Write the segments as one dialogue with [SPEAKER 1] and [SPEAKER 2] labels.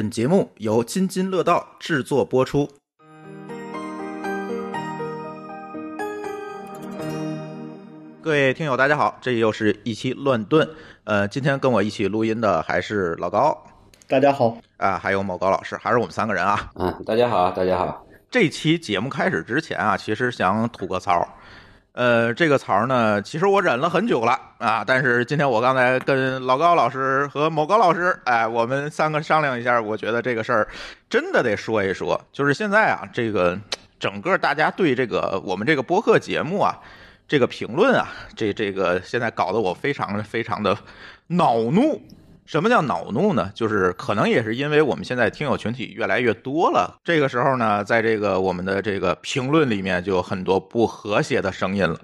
[SPEAKER 1] 本节目由津津乐道制作播出。各位听友，大家好，这又是一期乱炖。呃，今天跟我一起录音的还是老高
[SPEAKER 2] 大家好，
[SPEAKER 1] 啊，还有某高老师，还是我们三个人啊。
[SPEAKER 3] 嗯，大家好，大家好。
[SPEAKER 1] 这期节目开始之前啊，其实想吐个槽。呃，这个槽呢，其实我忍了很久了啊，但是今天我刚才跟老高老师和某高老师，哎，我们三个商量一下，我觉得这个事儿真的得说一说。就是现在啊，这个整个大家对这个我们这个播客节目啊，这个评论啊，这这个现在搞得我非常非常的恼怒。什么叫恼怒呢？就是可能也是因为我们现在听友群体越来越多了，这个时候呢，在这个我们的这个评论里面就有很多不和谐的声音了。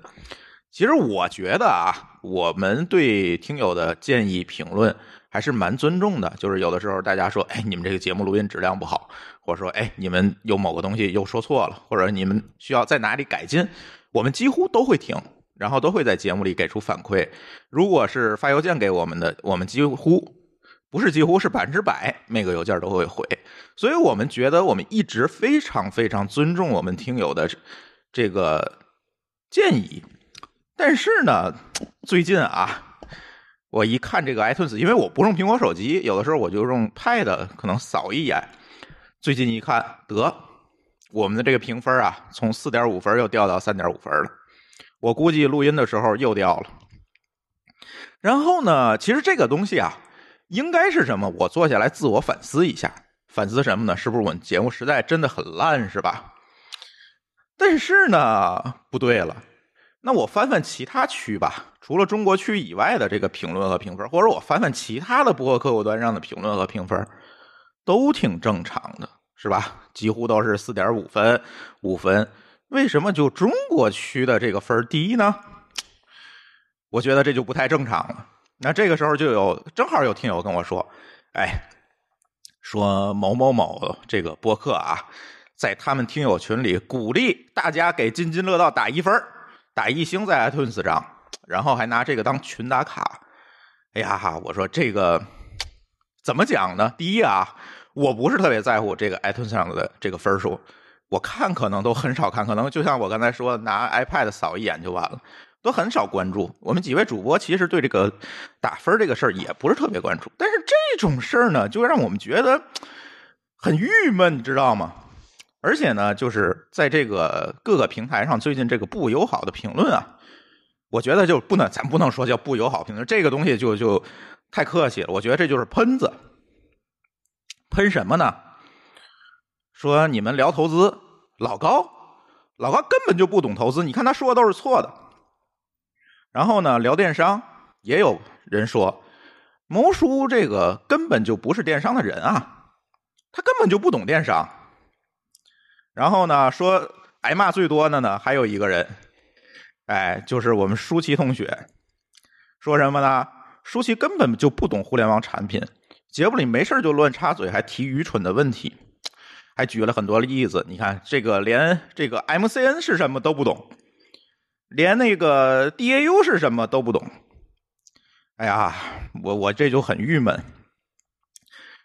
[SPEAKER 1] 其实我觉得啊，我们对听友的建议评论还是蛮尊重的。就是有的时候大家说，哎，你们这个节目录音质量不好，或者说，哎，你们有某个东西又说错了，或者你们需要在哪里改进，我们几乎都会听。然后都会在节目里给出反馈。如果是发邮件给我们的，我们几乎不是几乎是百分之百每个邮件都会回。所以我们觉得我们一直非常非常尊重我们听友的这个建议。但是呢，最近啊，我一看这个 iTunes，因为我不用苹果手机，有的时候我就用 Pad，可能扫一眼。最近一看，得我们的这个评分啊，从四点五分又掉到三点五分了。我估计录音的时候又掉了。然后呢，其实这个东西啊，应该是什么？我坐下来自我反思一下，反思什么呢？是不是我们节目实在真的很烂，是吧？但是呢，不对了。那我翻翻其他区吧，除了中国区以外的这个评论和评分，或者我翻翻其他的播客客户端上的评论和评分，都挺正常的，是吧？几乎都是四点五分、五分。为什么就中国区的这个分第一呢？我觉得这就不太正常了。那这个时候就有正好有听友跟我说：“哎，说某某某这个播客啊，在他们听友群里鼓励大家给津津乐道打一分打一星在 iTunes 上，然后还拿这个当群打卡。”哎呀哈，我说这个怎么讲呢？第一啊，我不是特别在乎这个 iTunes 上的这个分数。我看可能都很少看，可能就像我刚才说，拿 iPad 扫一眼就完了，都很少关注。我们几位主播其实对这个打分这个事儿也不是特别关注，但是这种事儿呢，就让我们觉得很郁闷，你知道吗？而且呢，就是在这个各个平台上，最近这个不友好的评论啊，我觉得就不能，咱不能说叫不友好评论，这个东西就就太客气了。我觉得这就是喷子，喷什么呢？说你们聊投资，老高，老高根本就不懂投资。你看他说的都是错的。然后呢，聊电商，也有人说，谋叔这个根本就不是电商的人啊，他根本就不懂电商。然后呢，说挨骂最多的呢，还有一个人，哎，就是我们舒淇同学，说什么呢？舒淇根本就不懂互联网产品，节目里没事就乱插嘴，还提愚蠢的问题。还举了很多例子，你看这个连这个 MCN 是什么都不懂，连那个 DAU 是什么都不懂。哎呀，我我这就很郁闷。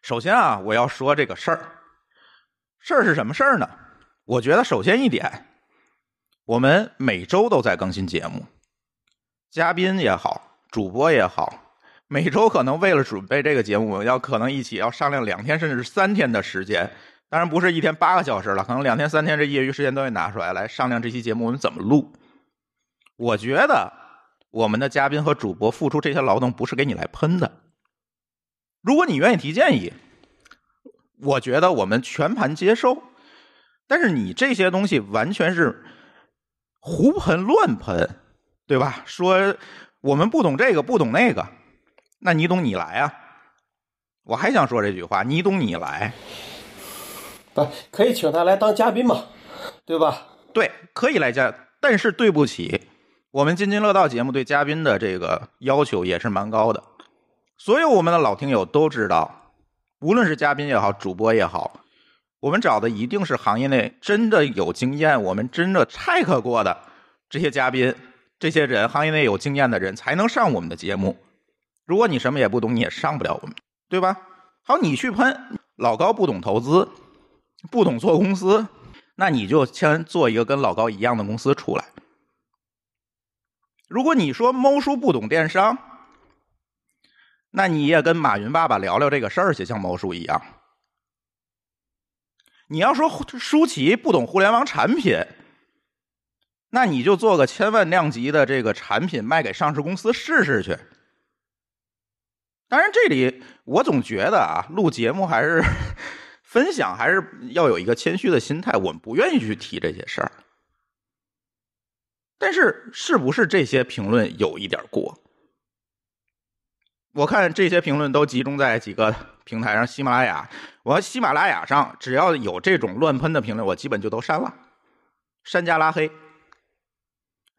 [SPEAKER 1] 首先啊，我要说这个事儿，事儿是什么事儿呢？我觉得首先一点，我们每周都在更新节目，嘉宾也好，主播也好，每周可能为了准备这个节目，要可能一起要商量两天甚至三天的时间。当然不是一天八个小时了，可能两天三天这业余时间都会拿出来来商量这期节目我们怎么录。我觉得我们的嘉宾和主播付出这些劳动不是给你来喷的。如果你愿意提建议，我觉得我们全盘接受。但是你这些东西完全是胡喷乱喷，对吧？说我们不懂这个不懂那个，那你懂你来啊！我还想说这句话，你懂你来。
[SPEAKER 2] 不，可以请他来当嘉宾嘛，对吧？
[SPEAKER 1] 对，可以来加，但是对不起，我们津津乐道节目对嘉宾的这个要求也是蛮高的。所有我们的老听友都知道，无论是嘉宾也好，主播也好，我们找的一定是行业内真的有经验、我们真的 check 过的这些嘉宾，这些人行业内有经验的人才能上我们的节目。如果你什么也不懂，你也上不了我们，对吧？好，你去喷。老高不懂投资，不懂做公司，那你就先做一个跟老高一样的公司出来。如果你说猫叔不懂电商，那你也跟马云爸爸聊聊这个事儿去，像猫叔一样。你要说舒淇不懂互联网产品，那你就做个千万量级的这个产品卖给上市公司试试去。当然，这里我总觉得啊，录节目还是分享，还是要有一个谦虚的心态。我们不愿意去提这些事儿，但是是不是这些评论有一点过？我看这些评论都集中在几个平台上，喜马拉雅。我喜马拉雅上只要有这种乱喷的评论，我基本就都删了，删加拉黑。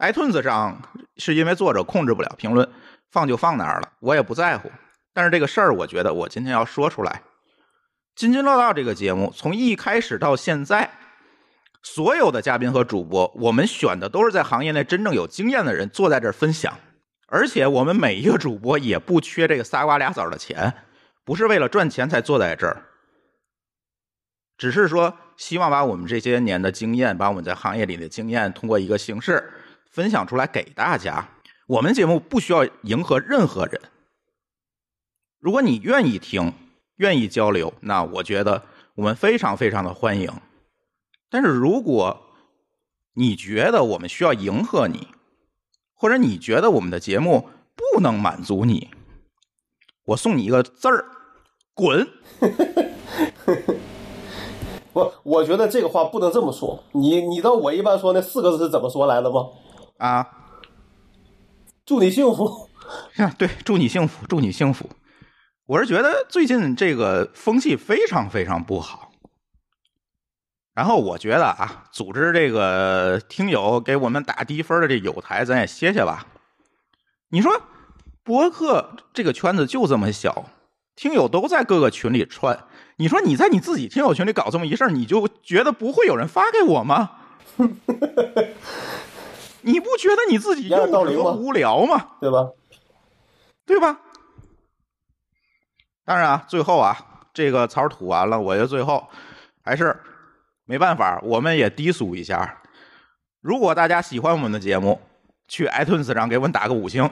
[SPEAKER 1] iTunes 上是因为作者控制不了评论，放就放那儿了，我也不在乎。但是这个事儿，我觉得我今天要说出来。津津乐道这个节目从一开始到现在，所有的嘉宾和主播，我们选的都是在行业内真正有经验的人坐在这儿分享。而且我们每一个主播也不缺这个仨瓜俩枣的钱，不是为了赚钱才坐在这儿，只是说希望把我们这些年的经验，把我们在行业里的经验，通过一个形式分享出来给大家。我们节目不需要迎合任何人。如果你愿意听，愿意交流，那我觉得我们非常非常的欢迎。但是如果你觉得我们需要迎合你，或者你觉得我们的节目不能满足你，我送你一个字儿：滚。
[SPEAKER 2] 不，我觉得这个话不能这么说。你你知道我一般说那四个字是怎么说来的吗？
[SPEAKER 1] 啊，
[SPEAKER 2] 祝你幸福。
[SPEAKER 1] 对，祝你幸福，祝你幸福。我是觉得最近这个风气非常非常不好，然后我觉得啊，组织这个听友给我们打低分的这友台，咱也歇歇吧。你说博客这个圈子就这么小，听友都在各个群里串，你说你在你自己听友群里搞这么一事你就觉得不会有人发给我吗？你不觉得你自己幼稚和无聊吗？
[SPEAKER 2] 对吧？
[SPEAKER 1] 对吧？当然啊，最后啊，这个槽吐完了，我觉得最后还是没办法，我们也低俗一下。如果大家喜欢我们的节目，去 iTunes 上给我们打个五星，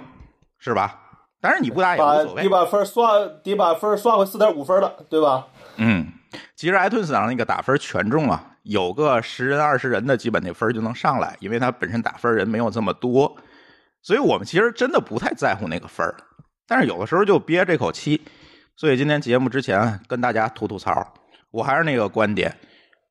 [SPEAKER 1] 是吧？当然你不打也无所谓。
[SPEAKER 2] 得把分刷，得把分刷回四点五分了，对吧？
[SPEAKER 1] 嗯，其实 iTunes 上那个打分权重啊，有个十人、二十人的基本那分就能上来，因为它本身打分人没有这么多，所以我们其实真的不太在乎那个分但是有的时候就憋这口气。所以今天节目之前跟大家吐吐槽，我还是那个观点，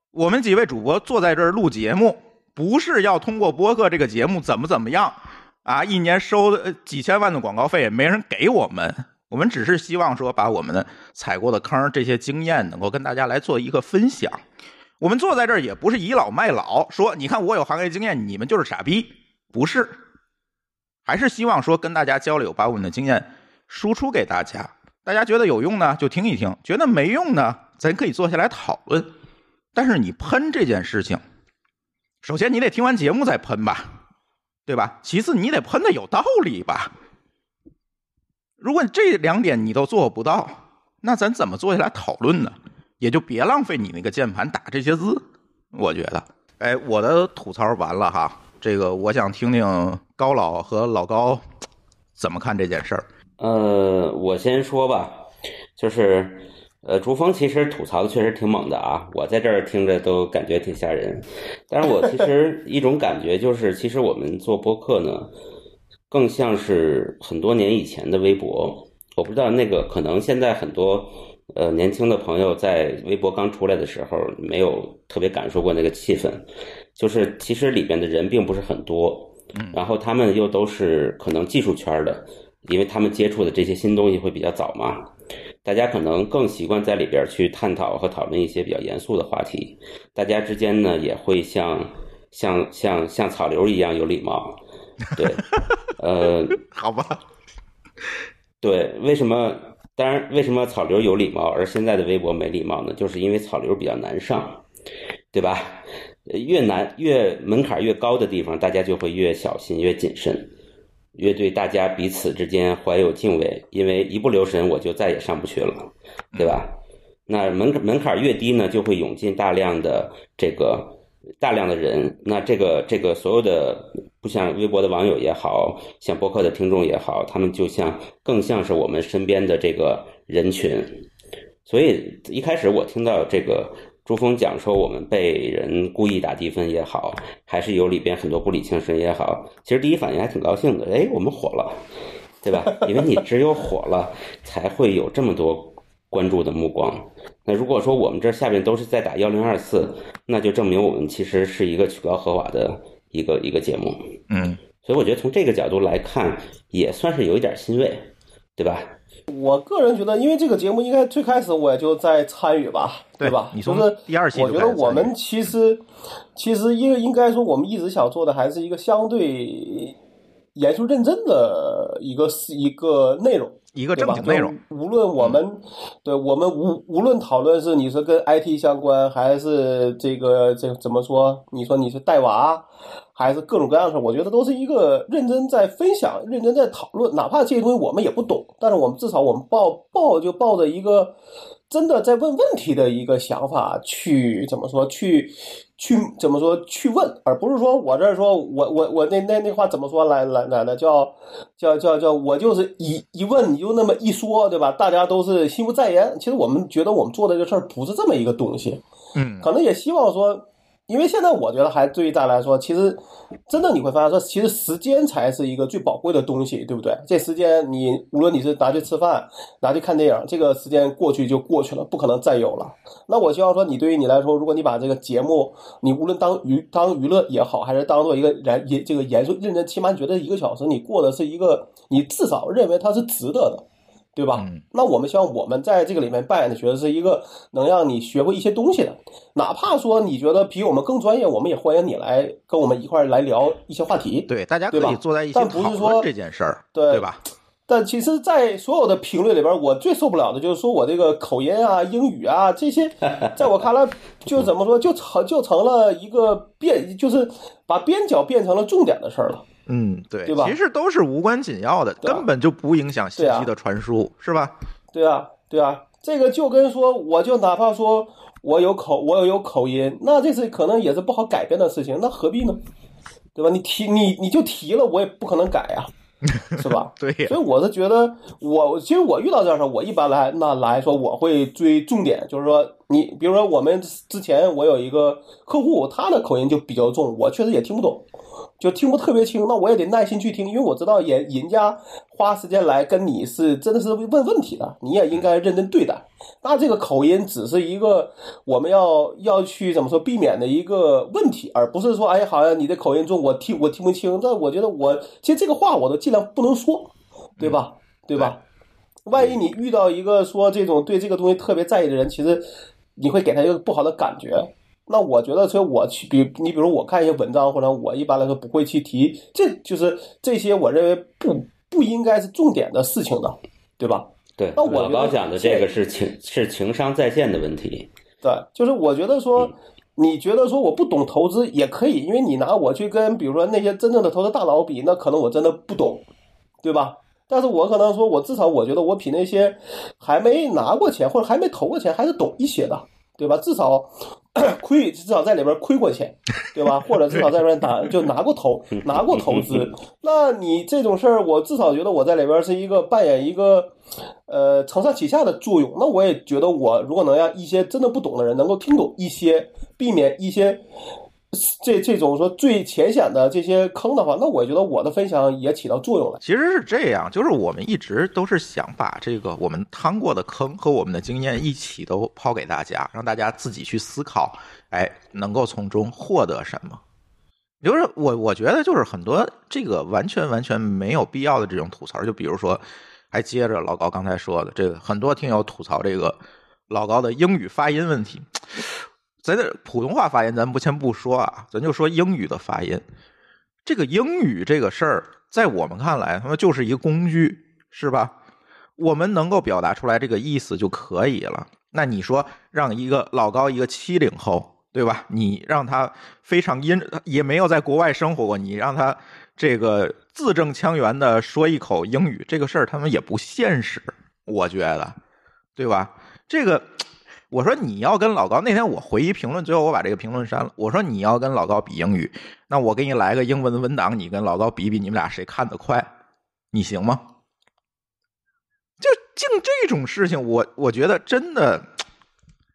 [SPEAKER 1] 我们几位主播坐在这儿录节目，不是要通过播客这个节目怎么怎么样啊，一年收几千万的广告费也没人给我们，我们只是希望说把我们的踩过的坑这些经验能够跟大家来做一个分享。我们坐在这儿也不是倚老卖老，说你看我有行业经验，你们就是傻逼，不是，还是希望说跟大家交流，把我们的经验输出给大家。大家觉得有用呢，就听一听；觉得没用呢，咱可以坐下来讨论。但是你喷这件事情，首先你得听完节目再喷吧，对吧？其次你得喷的有道理吧。如果这两点你都做不到，那咱怎么坐下来讨论呢？也就别浪费你那个键盘打这些字。我觉得，哎，我的吐槽完了哈。这个我想听听高老和老高怎么看这件事儿。
[SPEAKER 3] 呃，我先说吧，就是，呃，竹峰其实吐槽的确实挺猛的啊，我在这儿听着都感觉挺吓人。但是我其实一种感觉就是，其实我们做播客呢，更像是很多年以前的微博。我不知道那个可能现在很多呃年轻的朋友在微博刚出来的时候没有特别感受过那个气氛，就是其实里边的人并不是很多，然后他们又都是可能技术圈的。因为他们接触的这些新东西会比较早嘛，大家可能更习惯在里边去探讨和讨论一些比较严肃的话题。大家之间呢也会像像像像草流一样有礼貌，对，呃，
[SPEAKER 1] 好吧，
[SPEAKER 3] 对，为什么？当然，为什么草流有礼貌，而现在的微博没礼貌呢？就是因为草流比较难上，对吧？越难越门槛越高的地方，大家就会越小心越谨慎。越对大家彼此之间怀有敬畏，因为一不留神我就再也上不去了，对吧？那门门槛越低呢，就会涌进大量的这个大量的人。那这个这个所有的不像微博的网友也好像博客的听众也好，他们就像更像是我们身边的这个人群。所以一开始我听到这个朱峰讲说我们被人故意打低分也好，还是有里边很多不理性声也好，其实第一反应还挺高兴的。哎，我们火了，对吧？因为你只有火了，才会有这么多关注的目光。那如果说我们这下面都是在打幺零二四，那就证明我们其实是一个曲高和寡的一个一个节目。
[SPEAKER 1] 嗯，
[SPEAKER 3] 所以我觉得从这个角度来看，也算是有一点欣慰，对吧？
[SPEAKER 2] 我个人觉得，因为这个节目应该最开始我也就在参与吧，
[SPEAKER 1] 对
[SPEAKER 2] 吧？
[SPEAKER 1] 你从
[SPEAKER 2] 就是
[SPEAKER 1] 第二期
[SPEAKER 2] 我觉得我们其实其实应应该说，我们一直想做的还是一个相对严肃认真的一个一个内容。
[SPEAKER 1] 一个？正经内容，
[SPEAKER 2] 无论我们，对我们无无论讨论是你是跟 IT 相关，还是这个这怎么说？你说你是带娃，还是各种各样的事儿，我觉得都是一个认真在分享、认真在讨论。哪怕这些东西我们也不懂，但是我们至少我们抱抱就抱着一个真的在问问题的一个想法去怎么说去。去怎么说去问，而不是说我这儿说我我我那那那话怎么说来来来的叫叫叫叫我就是一一问你就那么一说，对吧？大家都是心不在焉。其实我们觉得我们做的这个事儿不是这么一个东西，
[SPEAKER 1] 嗯，
[SPEAKER 2] 可能也希望说，因为现在我觉得还对于大家来说，其实真的你会发现说，其实时间才是一个最宝贵的东西，对不对？这时间你无论你是拿去吃饭，拿去看电影，这个时间过去就过去了，不可能再有了。那我希望说，你对于你来说，如果你把这个节目，你无论当娱当娱乐也好，还是当做一个严严这个严肃认真，起码你觉得一个小时你过的是一个，你至少认为它是值得的。对吧？
[SPEAKER 1] 嗯
[SPEAKER 2] 那我们希望我们在这个里面扮演的角色是一个能让你学会一些东西的，哪怕说你觉得比我们更专业，我们也欢迎你来跟我们一块儿来聊一些话题。
[SPEAKER 1] 对，大家可
[SPEAKER 2] 对吧
[SPEAKER 1] 以坐在一起
[SPEAKER 2] 但不是
[SPEAKER 1] 讨论
[SPEAKER 2] 说
[SPEAKER 1] 这件事儿，
[SPEAKER 2] 对
[SPEAKER 1] 对吧？
[SPEAKER 2] 但其实，在所有的评论里边，我最受不了的就是说我这个口音啊、英语啊这些，在我看来，就怎么说，就成就成了一个变，就是把边角变成了重点的事儿了。
[SPEAKER 1] 嗯，对，
[SPEAKER 2] 对吧
[SPEAKER 1] 其实都是无关紧要的，
[SPEAKER 2] 啊
[SPEAKER 1] 根本就不影响信息的传输，是吧？
[SPEAKER 2] 对啊，对啊，这个就跟说，我就哪怕说我有口，我有口音，那这是可能也是不好改变的事情，那何必呢？对吧？你提你你就提了，我也不可能改呀、是吧？
[SPEAKER 1] 对呀
[SPEAKER 2] 所以我是觉得我，其实我遇到这样的事儿，我一般来那来说，我会追重点，就是说你，比如说我们之前我有一个客户，他的口音就比较重，我确实也听不懂，就听不特别清，那我也得耐心去听，因为我知道人人家花时间来跟你是真的是问问题的，你也应该认真对待。那这个口音只是一个我们要要去怎么说避免的一个问题，而不是说哎，好像你的口音重，我听我听不清。但我觉得我其实这个话我都尽量不能说，对吧？对吧？万一你遇到一个说这种对这个东西特别在意的人，其实你会给他一个不好的感觉。那我觉得，所以我去比你，比如我看一些文章，或者我一般来说不会去提，这就是这些我认为不不应该是重点的事情的，对吧？
[SPEAKER 3] 对，
[SPEAKER 2] 那我
[SPEAKER 3] 老高讲的这个是情是情商在线的问题。
[SPEAKER 2] 对，就是我觉得说，你觉得说我不懂投资也可以，因为你拿我去跟比如说那些真正的投资大佬比，那可能我真的不懂，对吧？但是我可能说，我至少我觉得我比那些还没拿过钱或者还没投过钱还是懂一些的，对吧？至少 亏，至少在里边亏过钱，对吧？或者至少在里边拿就拿过投拿过投资。那你这种事儿，我至少觉得我在里边是一个扮演一个呃承上启下的作用。那我也觉得我如果能让一些真的不懂的人能够听懂一些，避免一些。这这种说最浅显的这些坑的话，那我觉得我的分享也起到作用了。
[SPEAKER 1] 其实是这样，就是我们一直都是想把这个我们趟过的坑和我们的经验一起都抛给大家，让大家自己去思考，哎，能够从中获得什么。就是我我觉得就是很多这个完全完全没有必要的这种吐槽，就比如说，还接着老高刚才说的，这个很多听友吐槽这个老高的英语发音问题。咱这普通话发音，咱不先不说啊，咱就说英语的发音。这个英语这个事儿，在我们看来，他妈就是一个工具，是吧？我们能够表达出来这个意思就可以了。那你说让一个老高，一个七零后，对吧？你让他非常阴，也没有在国外生活过，你让他这个字正腔圆的说一口英语，这个事儿他们也不现实，我觉得，对吧？这个。我说你要跟老高那天我回一评论，最后我把这个评论删了。我说你要跟老高比英语，那我给你来个英文文档，你跟老高比比，你们俩谁看得快，你行吗？就净这种事情，我我觉得真的，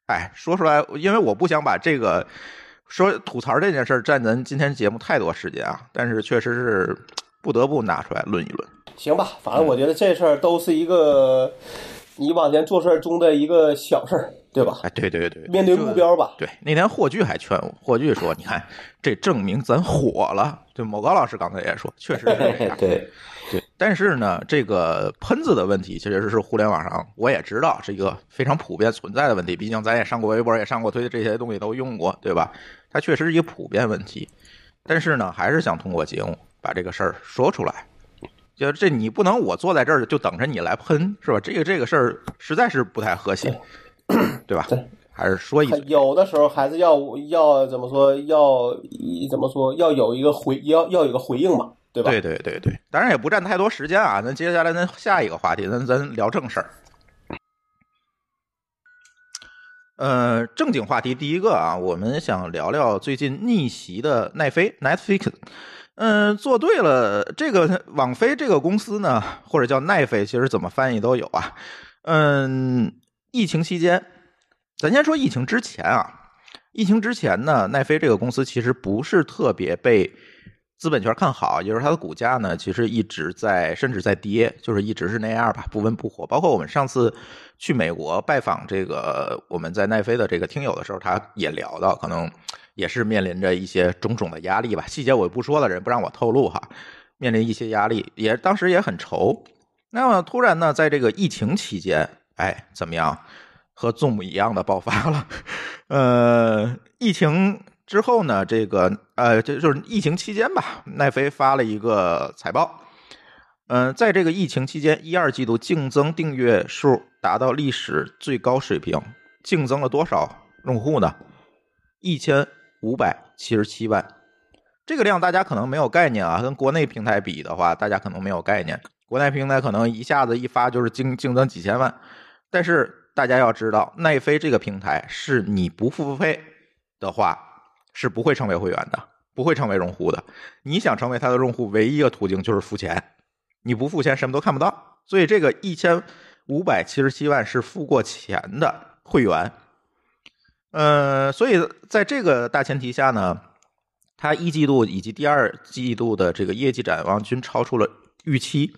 [SPEAKER 1] 哎，说出来，因为我不想把这个说吐槽这件事占咱今天节目太多时间啊，但是确实是不得不拿出来论一论。
[SPEAKER 2] 行吧，反正我觉得这事儿都是一个你往前做事中的一个小事儿，对吧？
[SPEAKER 1] 哎，对对对，
[SPEAKER 2] 面对目标吧。
[SPEAKER 1] 对，那天霍炬还劝我，霍炬说：“你看，这证明咱火了。”对某高老师刚才也说，确实是这样。
[SPEAKER 3] 对
[SPEAKER 1] 对，但是呢，这个喷子的问题其实是互联网上我也知道是一个非常普遍存在的问题。毕竟咱也上过微博，也上过推，这些东西都用过，对吧？它确实是一个普遍问题。但是呢，还是想通过节目把这个事儿说出来。就这，你不能我坐在这儿就等着你来喷，是吧？这个这个事儿实在是不太和谐，对吧？
[SPEAKER 2] 对，
[SPEAKER 1] 还是说一嘴。
[SPEAKER 2] 有的时候还是要要怎么说？要怎么说？要有一个回，要要有个回应嘛，对吧？
[SPEAKER 1] 对对对对，当然也不占太多时间啊。那接下来咱下一个话题，咱咱聊正事儿。呃，正经话题第一个啊，我们想聊聊最近逆袭的奈飞 Netflix。嗯，做对了，这个网飞这个公司呢，或者叫奈飞，其实怎么翻译都有啊。嗯，疫情期间，咱先说疫情之前啊。疫情之前呢，奈飞这个公司其实不是特别被资本圈看好，也就是它的股价呢，其实一直在甚至在跌，就是一直是那样吧，不温不火。包括我们上次去美国拜访这个我们在奈飞的这个听友的时候，他也聊到，可能也是面临着一些种种的压力吧。细节我就不说了，人不让我透露哈。面临一些压力，也当时也很愁。那么突然呢，在这个疫情期间，哎，怎么样？和 Zoom 一样的爆发了。呃，疫情之后呢，这个呃，就就是疫情期间吧，奈飞发了一个财报。嗯、在这个疫情期间，一二季度净增订阅数达到历史最高水平，净增了多少用户呢？一千五百七十七万。这个量大家可能没有概念啊，跟国内平台比的话，大家可能没有概念。国内平台可能一下子一发就是净净增几千万，但是大家要知道，奈飞这个平台是你不付费的话是不会成为会员的，不会成为用户的。你想成为它的用户，唯一一个途径就是付钱，你不付钱什么都看不到。所以这个一千五百七十七万是付过钱的会员。呃，所以在这个大前提下呢，它一季度以及第二季度的这个业绩展望均超出了预期。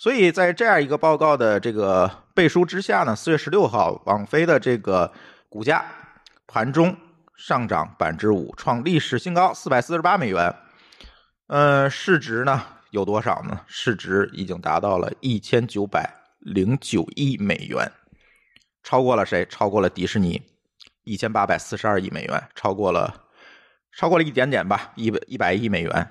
[SPEAKER 1] 所以在这样一个报告的这个背书之下呢，四月十六号，网飞的这个股价盘中上涨百分之五，创历史新高，四百四十八美元。呃，市值呢有多少呢？市值已经达到了一千九百零九亿美元，超过了谁？超过了迪士尼，一千八百四十二亿美元，超过了，超过了一点点吧，一百一百亿美元。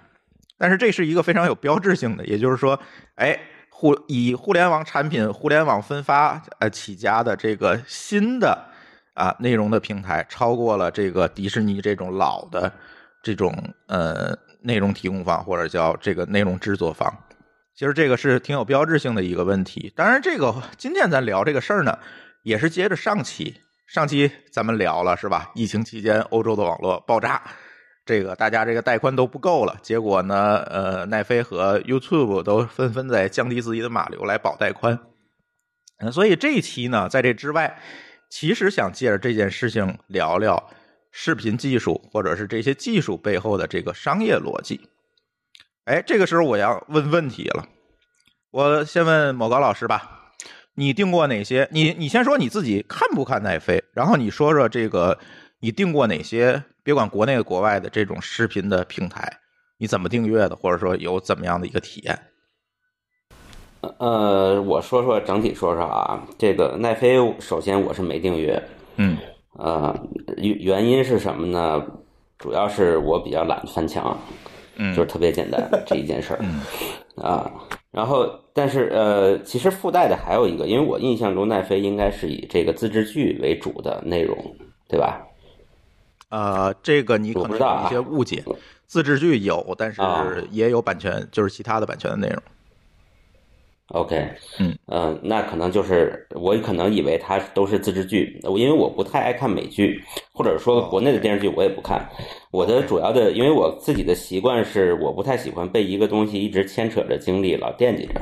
[SPEAKER 1] 但是这是一个非常有标志性的，也就是说，哎。互以互联网产品、互联网分发呃起家的这个新的啊内容的平台，超过了这个迪士尼这种老的这种呃内容提供方或者叫这个内容制作方。其实这个是挺有标志性的一个问题。当然，这个今天咱聊这个事儿呢，也是接着上期上期咱们聊了是吧？疫情期间欧洲的网络爆炸。这个大家这个带宽都不够了，结果呢，呃，奈飞和 YouTube 都纷纷在降低自己的码流来保带宽。嗯，所以这一期呢，在这之外，其实想借着这件事情聊聊视频技术，或者是这些技术背后的这个商业逻辑。哎，这个时候我要问问题了，我先问某高老师吧，你订过哪些？你你先说你自己看不看奈飞，然后你说说这个你订过哪些？别管国内国外的这种视频的平台，你怎么订阅的，或者说有怎么样的一个体验？
[SPEAKER 3] 呃，我说说整体说说啊，这个奈飞首先我是没订阅，
[SPEAKER 1] 嗯，
[SPEAKER 3] 呃，原原因是什么呢？主要是我比较懒得翻墙，
[SPEAKER 1] 嗯，
[SPEAKER 3] 就是特别简单这一件事儿，
[SPEAKER 1] 嗯
[SPEAKER 3] 啊，然后但是呃，其实附带的还有一个，因为我印象中奈飞应该是以这个自制剧为主的内容，对吧？
[SPEAKER 1] 呃，这个你可能有一些误解，自制剧有，但是也有版权，就是其他的版权的内容。
[SPEAKER 3] OK，
[SPEAKER 1] 嗯
[SPEAKER 3] 呃，那可能就是我可能以为它都是自制剧，因为我不太爱看美剧，或者说国内的电视剧我也不看。我的主要的，因为我自己的习惯是我不太喜欢被一个东西一直牵扯着精力，老惦记着，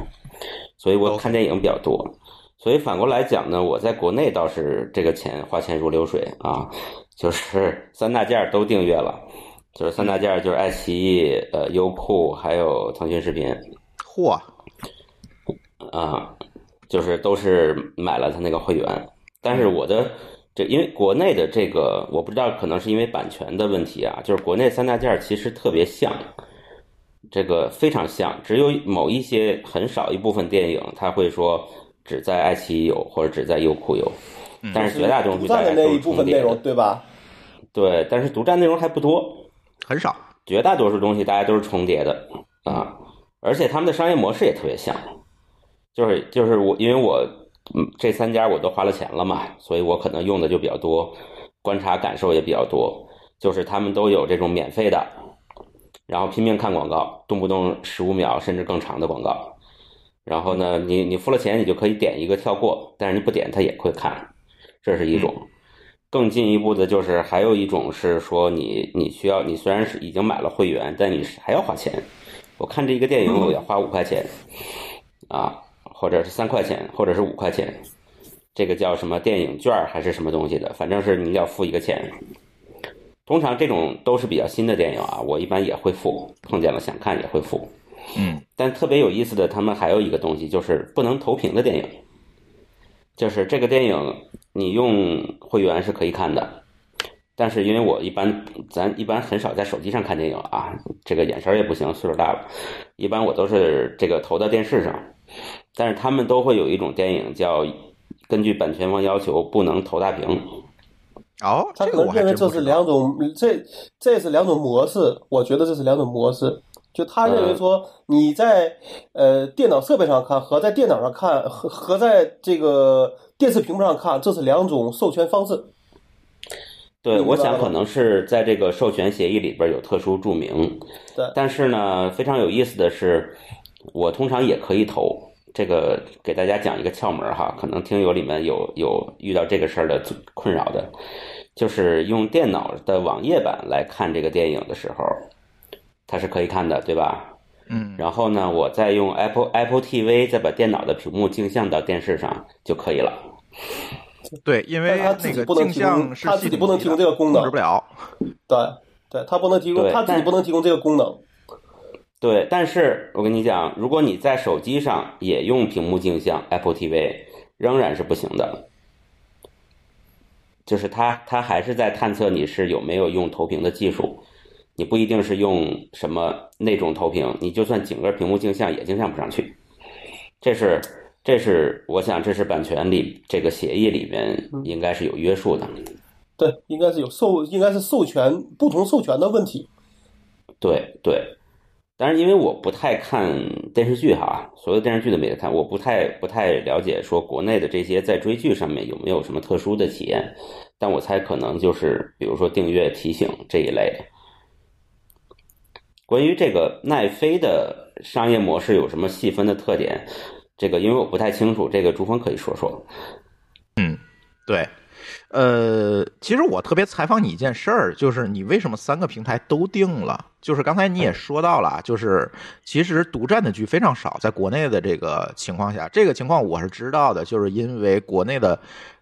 [SPEAKER 3] 所以我看电影比较多。所以反过来讲呢，我在国内倒是这个钱花钱如流水啊，就是三大件都订阅了，就是三大件就是爱奇艺、呃优酷还有腾讯视频。
[SPEAKER 1] 嚯，
[SPEAKER 3] 啊，就是都是买了他那个会员，但是我的这因为国内的这个我不知道，可能是因为版权的问题啊，就是国内三大件其实特别像，这个非常像，只有某一些很少一部分电影他会说只在爱奇艺有或者只在优酷有，但是绝大多数
[SPEAKER 2] 独占的那一部分内容，对吧？
[SPEAKER 3] 对，但是独占内容还不多，
[SPEAKER 1] 很少，
[SPEAKER 3] 绝大多数东西大家都是重叠的啊，而且他们的商业模式也特别像。就是就是我，因为我嗯这三家我都花了钱了嘛，所以我可能用的就比较多，观察感受也比较多。就是他们都有这种免费的，然后拼命看广告，动不动十五秒甚至更长的广告。然后呢，你你付了钱，你就可以点一个跳过，但是你不点它也会看，这是一种。更进一步的就是还有一种是说你你需要你虽然是已经买了会员，但你还要花钱。我看这一个电影我要花五块钱，啊。或者是三块钱，或者是五块钱，这个叫什么电影券还是什么东西的？反正是你要付一个钱。通常这种都是比较新的电影啊，我一般也会付，碰见了想看也会付。
[SPEAKER 1] 嗯，
[SPEAKER 3] 但特别有意思的，他们还有一个东西就是不能投屏的电影，就是这个电影你用会员是可以看的，但是因为我一般咱一般很少在手机上看电影啊，这个眼神也不行，岁数大了，一般我都是这个投到电视上。但是他们都会有一种电影叫根据版权方要求不能投大屏。
[SPEAKER 1] 哦，
[SPEAKER 2] 他可能认为这是两种，这这是两种模式。我觉得这是两种模式。就他认为说你在呃电脑设备上看和在电脑上看和和在这个电视屏幕上看，这是两种授权方式。
[SPEAKER 3] 对，我想可能是在这个授权协议里边有特殊注明。
[SPEAKER 2] 对，
[SPEAKER 3] 但是呢，非常有意思的是，我通常也可以投。这个给大家讲一个窍门哈，可能听友里面有有遇到这个事儿的困扰的，就是用电脑的网页版来看这个电影的时候，它是可以看的，对吧？
[SPEAKER 1] 嗯。
[SPEAKER 3] 然后呢，我再用 Apple Apple TV 再把电脑的屏幕镜像到电视上就可以了。
[SPEAKER 1] 对，因为
[SPEAKER 2] 他自己不能提供，他自己不能提供这个功能，
[SPEAKER 1] 控制不了。
[SPEAKER 2] 对，对它不能提供，它自己不能提供这个功能。
[SPEAKER 3] 对，但是我跟你讲，如果你在手机上也用屏幕镜像 Apple TV，仍然是不行的。就是它，它还是在探测你是有没有用投屏的技术。你不一定是用什么那种投屏，你就算整个屏幕镜像也镜像不上去。这是，这是我想，这是版权里这个协议里面应该是有约束的。
[SPEAKER 2] 对，应该是有授，应该是授权不同授权的问题。
[SPEAKER 3] 对对。但是因为我不太看电视剧哈，所有电视剧都没得看，我不太不太了解说国内的这些在追剧上面有没有什么特殊的体验，但我猜可能就是比如说订阅提醒这一类的。关于这个奈飞的商业模式有什么细分的特点？这个因为我不太清楚，这个朱峰可以说说。
[SPEAKER 1] 嗯，对。呃，其实我特别采访你一件事儿，就是你为什么三个平台都定了？就是刚才你也说到了，就是其实独占的剧非常少，在国内的这个情况下，这个情况我是知道的，就是因为国内的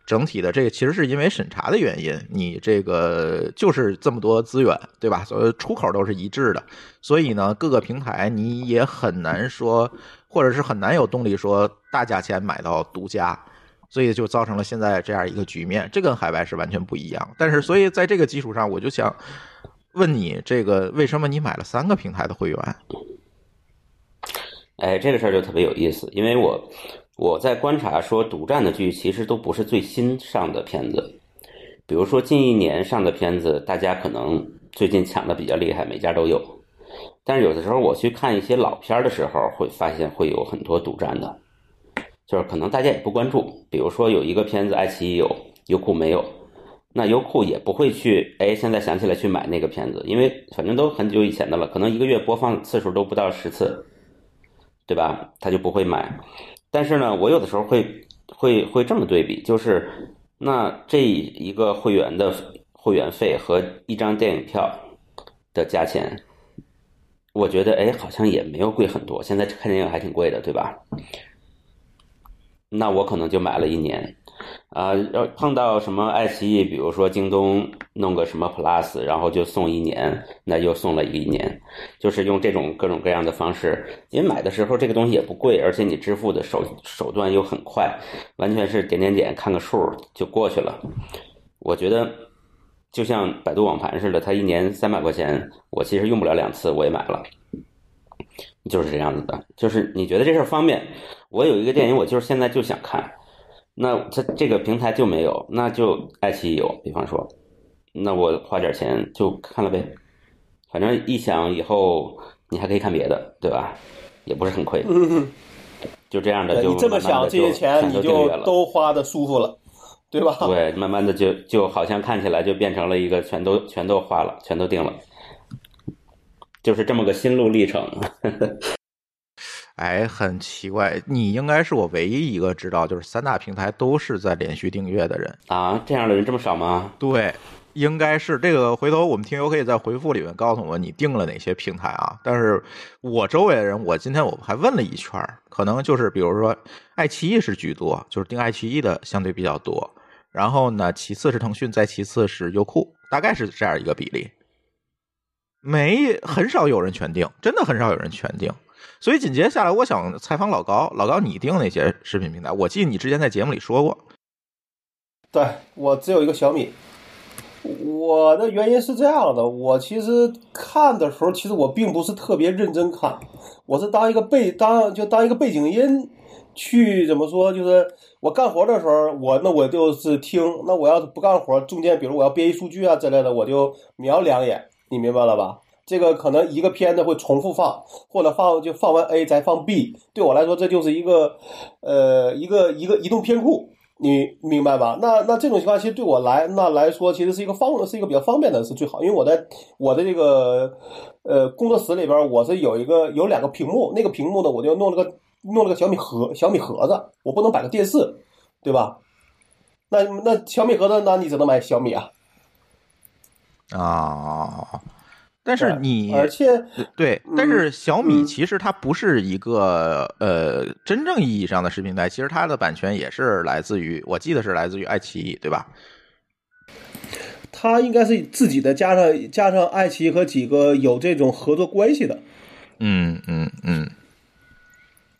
[SPEAKER 1] 整体的这个其实是因为审查的原因，你这个就是这么多资源，对吧？所以出口都是一致的，所以呢，各个平台你也很难说，或者是很难有动力说大价钱买到独家。所以就造成了现在这样一个局面，这跟海外是完全不一样。但是，所以在这个基础上，我就想问你，这个为什么你买了三个平台的会员？
[SPEAKER 3] 哎，这个事儿就特别有意思，因为我我在观察说，独占的剧其实都不是最新上的片子，比如说近一年上的片子，大家可能最近抢的比较厉害，每家都有。但是有的时候我去看一些老片的时候，会发现会有很多独占的。就是可能大家也不关注，比如说有一个片子，爱奇艺有，优酷没有，那优酷也不会去，哎，现在想起来去买那个片子，因为反正都很久以前的了，可能一个月播放次数都不到十次，对吧？他就不会买。但是呢，我有的时候会会会这么对比，就是那这一个会员的会员费和一张电影票的价钱，我觉得哎，好像也没有贵很多。现在看电影还挺贵的，对吧？那我可能就买了一年。啊，要碰到什么爱奇艺，比如说京东弄个什么 Plus，然后就送一年，那又送了一年，就是用这种各种各样的方式。因为买的时候这个东西也不贵，而且你支付的手手段又很快，完全是点点点看个数就过去了。我觉得就像百度网盘似的，它一年三百块钱，我其实用不了两次，我也买了，就是这样子的。就是你觉得这事儿方便，我有一个电影，我就是现在就想看。那它这个平台就没有，那就爱奇艺有。比方说，那我花点钱就看了呗，反正一想以后你还可以看别的，对吧？也不是很亏，就这样的就
[SPEAKER 2] 你这么想，这些钱你就都花的舒服了，对吧？
[SPEAKER 3] 对，慢慢的就就好像看起来就变成了一个全都全都花了，全都定了，就是这么个心路历程。
[SPEAKER 1] 哎，很奇怪，你应该是我唯一一个知道，就是三大平台都是在连续订阅的人
[SPEAKER 3] 啊。这样的人这么少吗？
[SPEAKER 1] 对，应该是这个。回头我们听友可以在回复里面告诉我你订了哪些平台啊。但是我周围的人，我今天我还问了一圈，可能就是比如说爱奇艺是居多，就是订爱奇艺的相对比较多。然后呢，其次是腾讯，再其次是优酷，大概是这样一个比例。没很少有人全订，真的很少有人全订。所以紧接下来，我想采访老高。老高，你订哪些视频平台？我记得你之前在节目里说过。
[SPEAKER 2] 对我只有一个小米。我的原因是这样的，我其实看的时候，其实我并不是特别认真看，我是当一个背当就当一个背景音去怎么说？就是我干活的时候，我那我就是听。那我要是不干活，中间比如我要编译数据啊之类的，我就瞄两眼。你明白了吧？这个可能一个片子会重复放，或者放就放完 A 再放 B，对我来说这就是一个，呃，一个一个移动片库，你明白吧？那那这种情况其实对我来那来说其实是一个方是一个比较方便的是最好，因为我在我的这个呃工作室里边，我是有一个有两个屏幕，那个屏幕呢我就弄了个弄了个小米盒小米盒子，我不能摆个电视，对吧？那那小米盒子那你只能买小米啊，
[SPEAKER 1] 啊。但是你，
[SPEAKER 2] 而且
[SPEAKER 1] 对，但是小米其实它不是一个呃真正意义上的视频平台，其实它的版权也是来自于，我记得是来自于爱奇艺，对吧？
[SPEAKER 2] 它应该是自己的，加上加上爱奇艺和几个有这种合作关系的。
[SPEAKER 1] 嗯嗯嗯，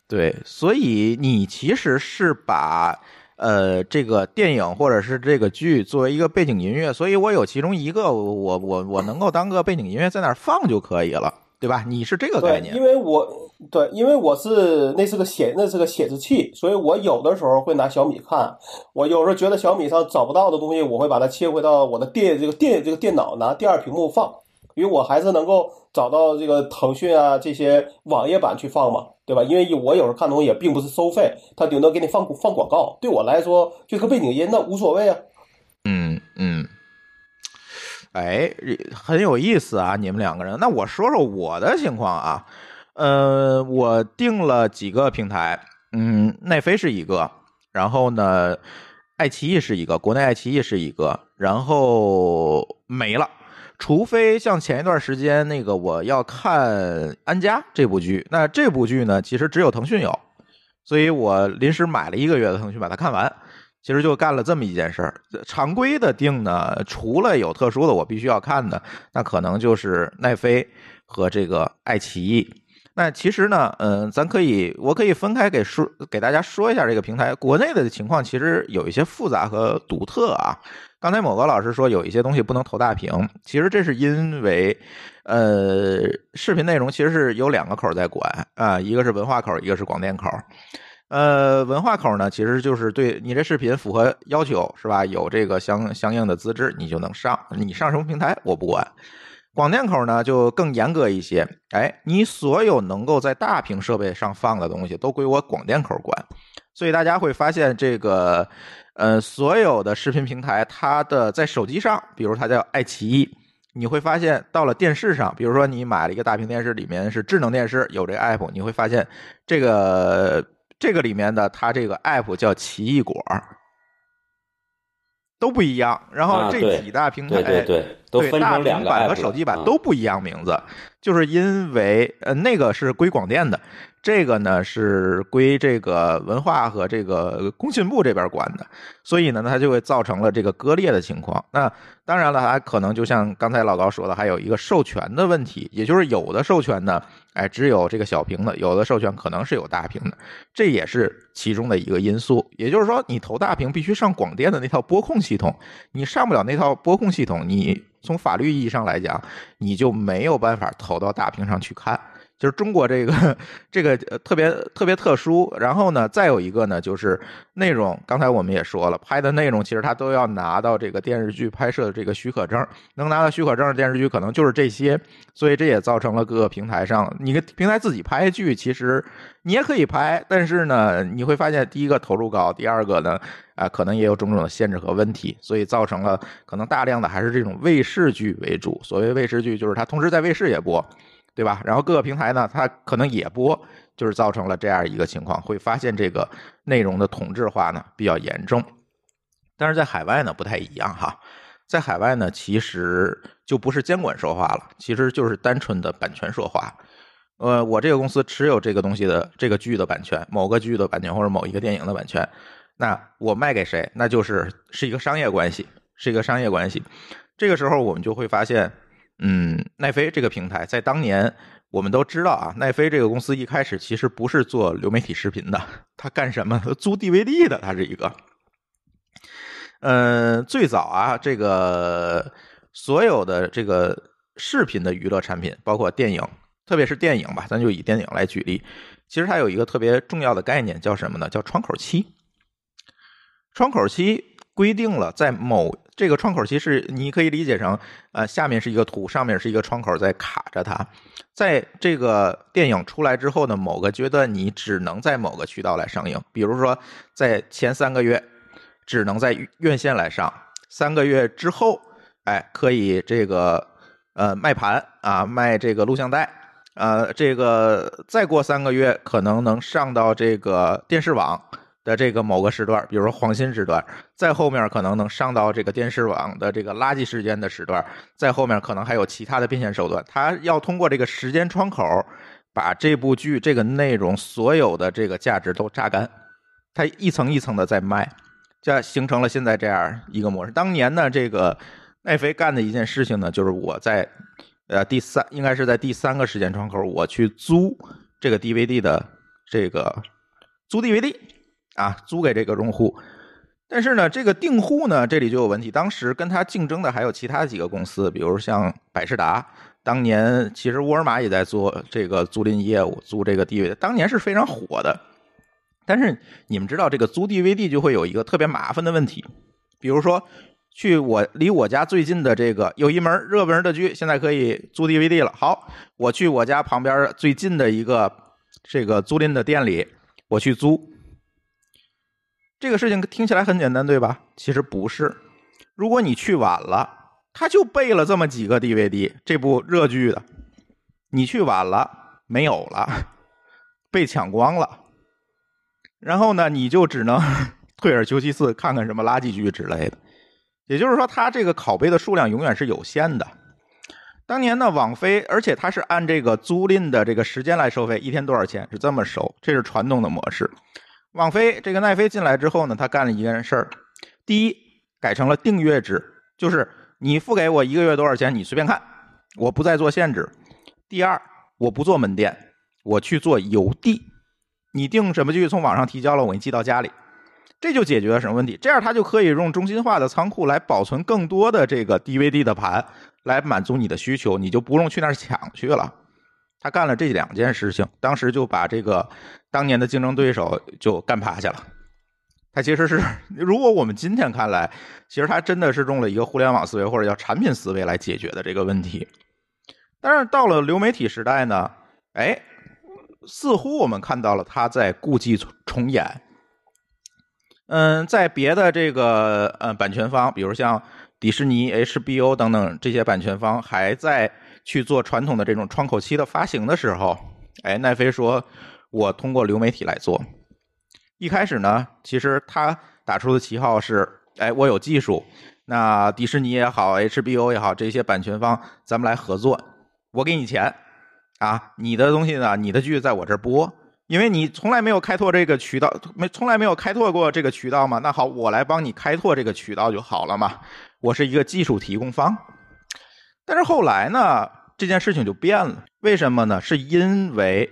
[SPEAKER 1] 对，所以你其实是把。呃，这个电影或者是这个剧作为一个背景音乐，所以我有其中一个，我我我能够当个背景音乐在那儿放就可以了，对吧？你是这个概念？
[SPEAKER 2] 因为我对，因为我是那是个显那是个显示器，所以我有的时候会拿小米看，我有时候觉得小米上找不到的东西，我会把它切回到我的电这个电这个电脑拿第二屏幕放，因为我还是能够找到这个腾讯啊这些网页版去放嘛。对吧？因为我有时候看东西也并不是收费，他顶多给你放放广告。对我来说，就个背景音那无所谓啊。
[SPEAKER 1] 嗯嗯，哎，很有意思啊！你们两个人，那我说说我的情况啊。呃，我订了几个平台，嗯，奈飞是一个，然后呢，爱奇艺是一个，国内爱奇艺是一个，然后没了。除非像前一段时间那个我要看《安家》这部剧，那这部剧呢，其实只有腾讯有，所以我临时买了一个月的腾讯把它看完。其实就干了这么一件事儿。常规的定呢，除了有特殊的我必须要看的，那可能就是奈飞和这个爱奇艺。那其实呢，嗯，咱可以，我可以分开给说给大家说一下这个平台国内的情况，其实有一些复杂和独特啊。刚才某个老师说有一些东西不能投大屏，其实这是因为，呃，视频内容其实是有两个口在管啊，一个是文化口，一个是广电口。呃，文化口呢，其实就是对你这视频符合要求是吧？有这个相相应的资质，你就能上。你上什么平台我不管。广电口呢就更严格一些，哎，你所有能够在大屏设备上放的东西都归我广电口管。所以大家会发现这个。呃，所有的视频平台，它的在手机上，比如它叫爱奇艺，你会发现到了电视上，比如说你买了一个大屏电视，里面是智能电视，有这个 app，你会发现这个这个里面的它这个 app 叫奇异果，都不一样。然后这几大平台，
[SPEAKER 3] 对对对，都分成两个
[SPEAKER 1] 平板和手机版都不一样名字，就是因为呃那个是归广电的，这个呢是归这个文化和这个工信部这边管的，所以呢它就会造成了这个割裂的情况。那当然了，它可能就像刚才老高说的，还有一个授权的问题，也就是有的授权呢，哎只有这个小屏的，有的授权可能是有大屏的，这也是其中的一个因素。也就是说，你投大屏必须上广电的那套播控系统，你上不了那套播控系统，你从法律意义上来讲，你就没有办法投到大屏上去看。就是中国这个这个呃特别特别特殊，然后呢，再有一个呢，就是内容。刚才我们也说了，拍的内容其实它都要拿到这个电视剧拍摄的这个许可证，能拿到许可证的电视剧可能就是这些，所以这也造成了各个平台上，你个平台自己拍剧，其实你也可以拍，但是呢，你会发现第一个投入高，第二个呢，啊，可能也有种种的限制和问题，所以造成了可能大量的还是这种卫视剧为主。所谓卫视剧，就是它同时在卫视也播，对吧？然后各个平台呢，它可能也播，就是造成了这样一个情况，会发现这个内容的同质化呢比较严重。但是在海外呢不太一样哈，在海外呢其实就不是监管说话了，其实就是单纯的版权说话。呃，我这个公司持有这个东西的这个剧的版权，某个剧的版权或者某一个电影的版权，那我卖给谁，那就是是一个商业关系，是一个商业关系。这个时候我们就会发现，嗯，奈飞这个平台在当年我们都知道啊，奈飞这个公司一开始其实不是做流媒体视频的，它干什么？租 DVD 的，它是一个。呃，最早啊，这个所有的这个视频的娱乐产品，包括电影，特别是电影吧，咱就以电影来举例，其实它有一个特别重要的概念，叫什么呢？叫窗口期。窗口期规定了，在某这个窗口期是你可以理解成，呃，下面是一个图，上面是一个窗口在卡着它。在这个电影出来之后呢，某个阶段你只能在某个渠道来上映，比如说在前三个月只能在院线来上，三个月之后，哎，可以这个呃卖盘啊，卖这个录像带。呃，这个再过三个月可能能上到这个电视网的这个某个时段，比如说黄金时段，再后面可能能上到这个电视网的这个垃圾时间的时段，再后面可能还有其他的变现手段。他要通过这个时间窗口，把这部剧这个内容所有的这个价值都榨干，它一层一层的在卖，这形成了现在这样一个模式。当年呢，这个奈飞干的一件事情呢，就是我在。呃，第三应该是在第三个时间窗口，我去租这个 DVD 的这个租 DVD 啊，租给这个用户。但是呢，这个订户呢，这里就有问题。当时跟他竞争的还有其他几个公司，比如像百事达，当年其实沃尔玛也在做这个租赁业务，租这个 DVD，当年是非常火的。但是你们知道，这个租 DVD 就会有一个特别麻烦的问题，比如说。去我离我家最近的这个有一门热门的剧，现在可以租 DVD 了。好，我去我家旁边最近的一个这个租赁的店里，我去租。这个事情听起来很简单，对吧？其实不是。如果你去晚了，他就备了这么几个 DVD，这部热剧的，你去晚了没有了，被抢光了。然后呢，你就只能 退而求其次，看看什么垃圾剧之类的。也就是说，它这个拷贝的数量永远是有限的。当年呢，网飞，而且它是按这个租赁的这个时间来收费，一天多少钱是这么收，这是传统的模式。网飞这个奈飞进来之后呢，他干了一件事儿：第一，改成了订阅制，就是你付给我一个月多少钱，你随便看，我不再做限制；第二，我不做门店，我去做邮递，你订什么剧从网上提交了，我给你寄到家里。这就解决了什么问题？这样他就可以用中心化的仓库来保存更多的这个 DVD 的盘，来满足你的需求，你就不用去那儿抢去了。他干了这两件事情，当时就把这个当年的竞争对手就干趴下了。他其实是，如果我们今天看来，其实他真的是用了一个互联网思维或者叫产品思维来解决的这个问题。但是到了流媒体时代呢，哎，似乎我们看到了他在故伎重演。嗯，在别的这个呃版权方，比如像迪士尼、HBO 等等这些版权方还在去做传统的这种窗口期的发行的时候，哎，奈飞说，我通过流媒体来做，一开始呢，其实他打出的旗号是，哎，我有技术，那迪士尼也好，HBO 也好，这些版权方，咱们来合作，我给你钱，啊，你的东西呢，你的剧在我这播，因为你从来没有开拓这个渠道，没从来没有开拓过这个渠道嘛，那好，我来帮你开拓这个渠道就好了嘛，我是一个技术提供方。但是后来呢，这件事情就变了，为什么呢？是因为。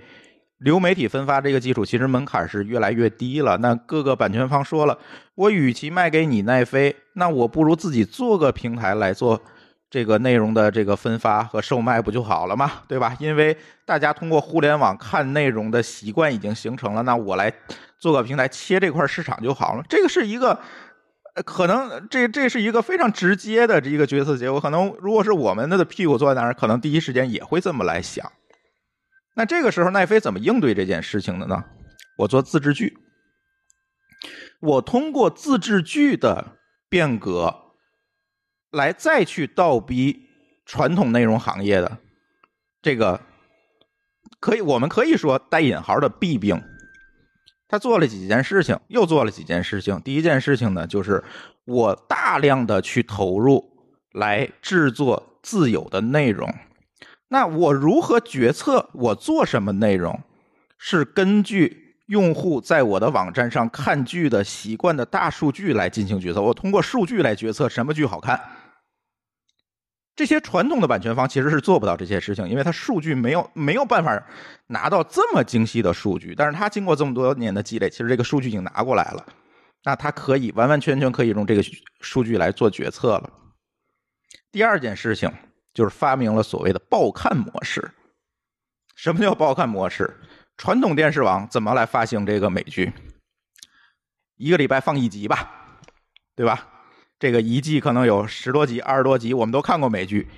[SPEAKER 1] 流媒体分发这个技术其实门槛是越来越低了。那各个版权方说了，我与其卖给你奈飞，那我不如自己做个平台来做这个内容的这个分发和售卖不就好了吗？对吧？因为大家通过互联网看内容的习惯已经形成了，那我来做个平台切这块市场就好了。这个是一个，可能这这是一个非常直接的这一个决策结果。可能如果是我们的屁股坐在那儿，可能第一时间也会这么来想。那这个时候，奈飞怎么应对这件事情的呢？我做自制剧，我通过自制剧的变革，来再去倒逼传统内容行业的这个，可以我们可以说带引号的弊病。他做了几件事情，又做了几件事情。第一件事情呢，就是我大量的去投入来制作自有的内容。那我如何决策我做什么内容？是根据用户在我的网站上看剧的习惯的大数据来进行决策。我通过数据来决策什么剧好看。这些传统的版权方其实是做不到这些事情，因为他数据没有没有办法拿到这么精细的数据。但是他经过这么多年的积累，其实这个数据已经拿过来了。那他可以完完全全可以用这个数据来做决策了。第二件事情。就是发明了所谓的报看模式。什么叫报看模式？传统电视网怎么来发行这个美剧？一个礼拜放一集吧，对吧？这个一季可能有十多集、二十多集，我们都看过美剧。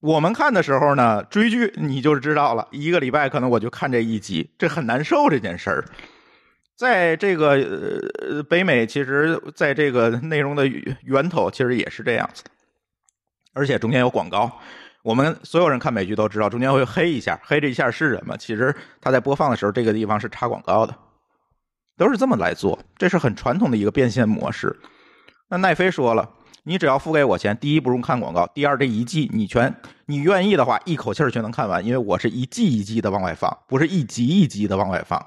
[SPEAKER 1] 我们看的时候呢，追剧你就知道了，一个礼拜可能我就看这一集，这很难受这件事儿。在这个呃北美，其实在这个内容的源头，其实也是这样子。而且中间有广告，我们所有人看美剧都知道，中间会黑一下，黑这一下是什么？其实他在播放的时候，这个地方是插广告的，都是这么来做，这是很传统的一个变现模式。那奈飞说了，你只要付给我钱，第一不用看广告，第二这一季你全你愿意的话，一口气全能看完，因为我是一季一季的往外放，不是一集一集的往外放。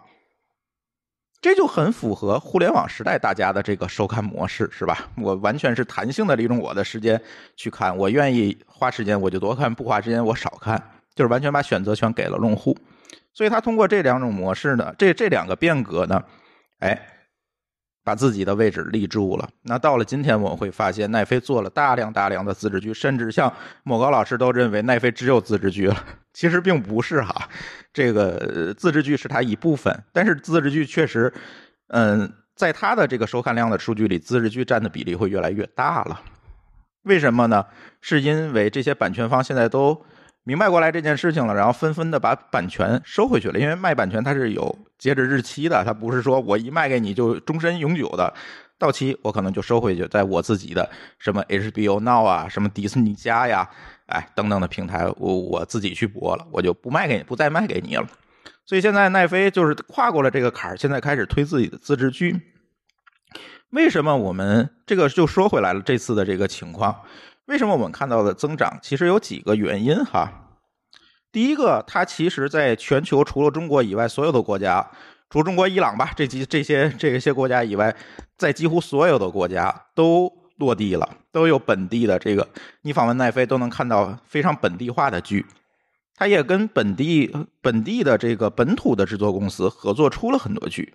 [SPEAKER 1] 这就很符合互联网时代大家的这个收看模式，是吧？我完全是弹性的利用我的时间去看，我愿意花时间我就多看，不花时间我少看，就是完全把选择权给了用户。所以他通过这两种模式呢，这这两个变革呢，哎。把自己的位置立住了。那到了今天，我们会发现奈飞做了大量大量的自制剧，甚至像某高老师都认为奈飞只有自制剧了。其实并不是哈，这个自制剧是它一部分，但是自制剧确实，嗯，在它的这个收看量的数据里，自制剧占的比例会越来越大了。为什么呢？是因为这些版权方现在都。明白过来这件事情了，然后纷纷的把版权收回去了。因为卖版权它是有截止日期的，它不是说我一卖给你就终身永久的，到期我可能就收回去，在我自己的什么 HBO Now 啊、什么迪士尼家呀、哎等等的平台，我我自己去播了，我就不卖给你，不再卖给你了。所以现在奈飞就是跨过了这个坎儿，现在开始推自己的自制剧。为什么我们这个就说回来了？这次的这个情况。为什么我们看到的增长其实有几个原因哈？第一个，它其实在全球除了中国以外，所有的国家，除中国、伊朗吧，这几这些这些国家以外，在几乎所有的国家都落地了，都有本地的这个。你访问奈飞都能看到非常本地化的剧，它也跟本地本地的这个本土的制作公司合作出了很多剧，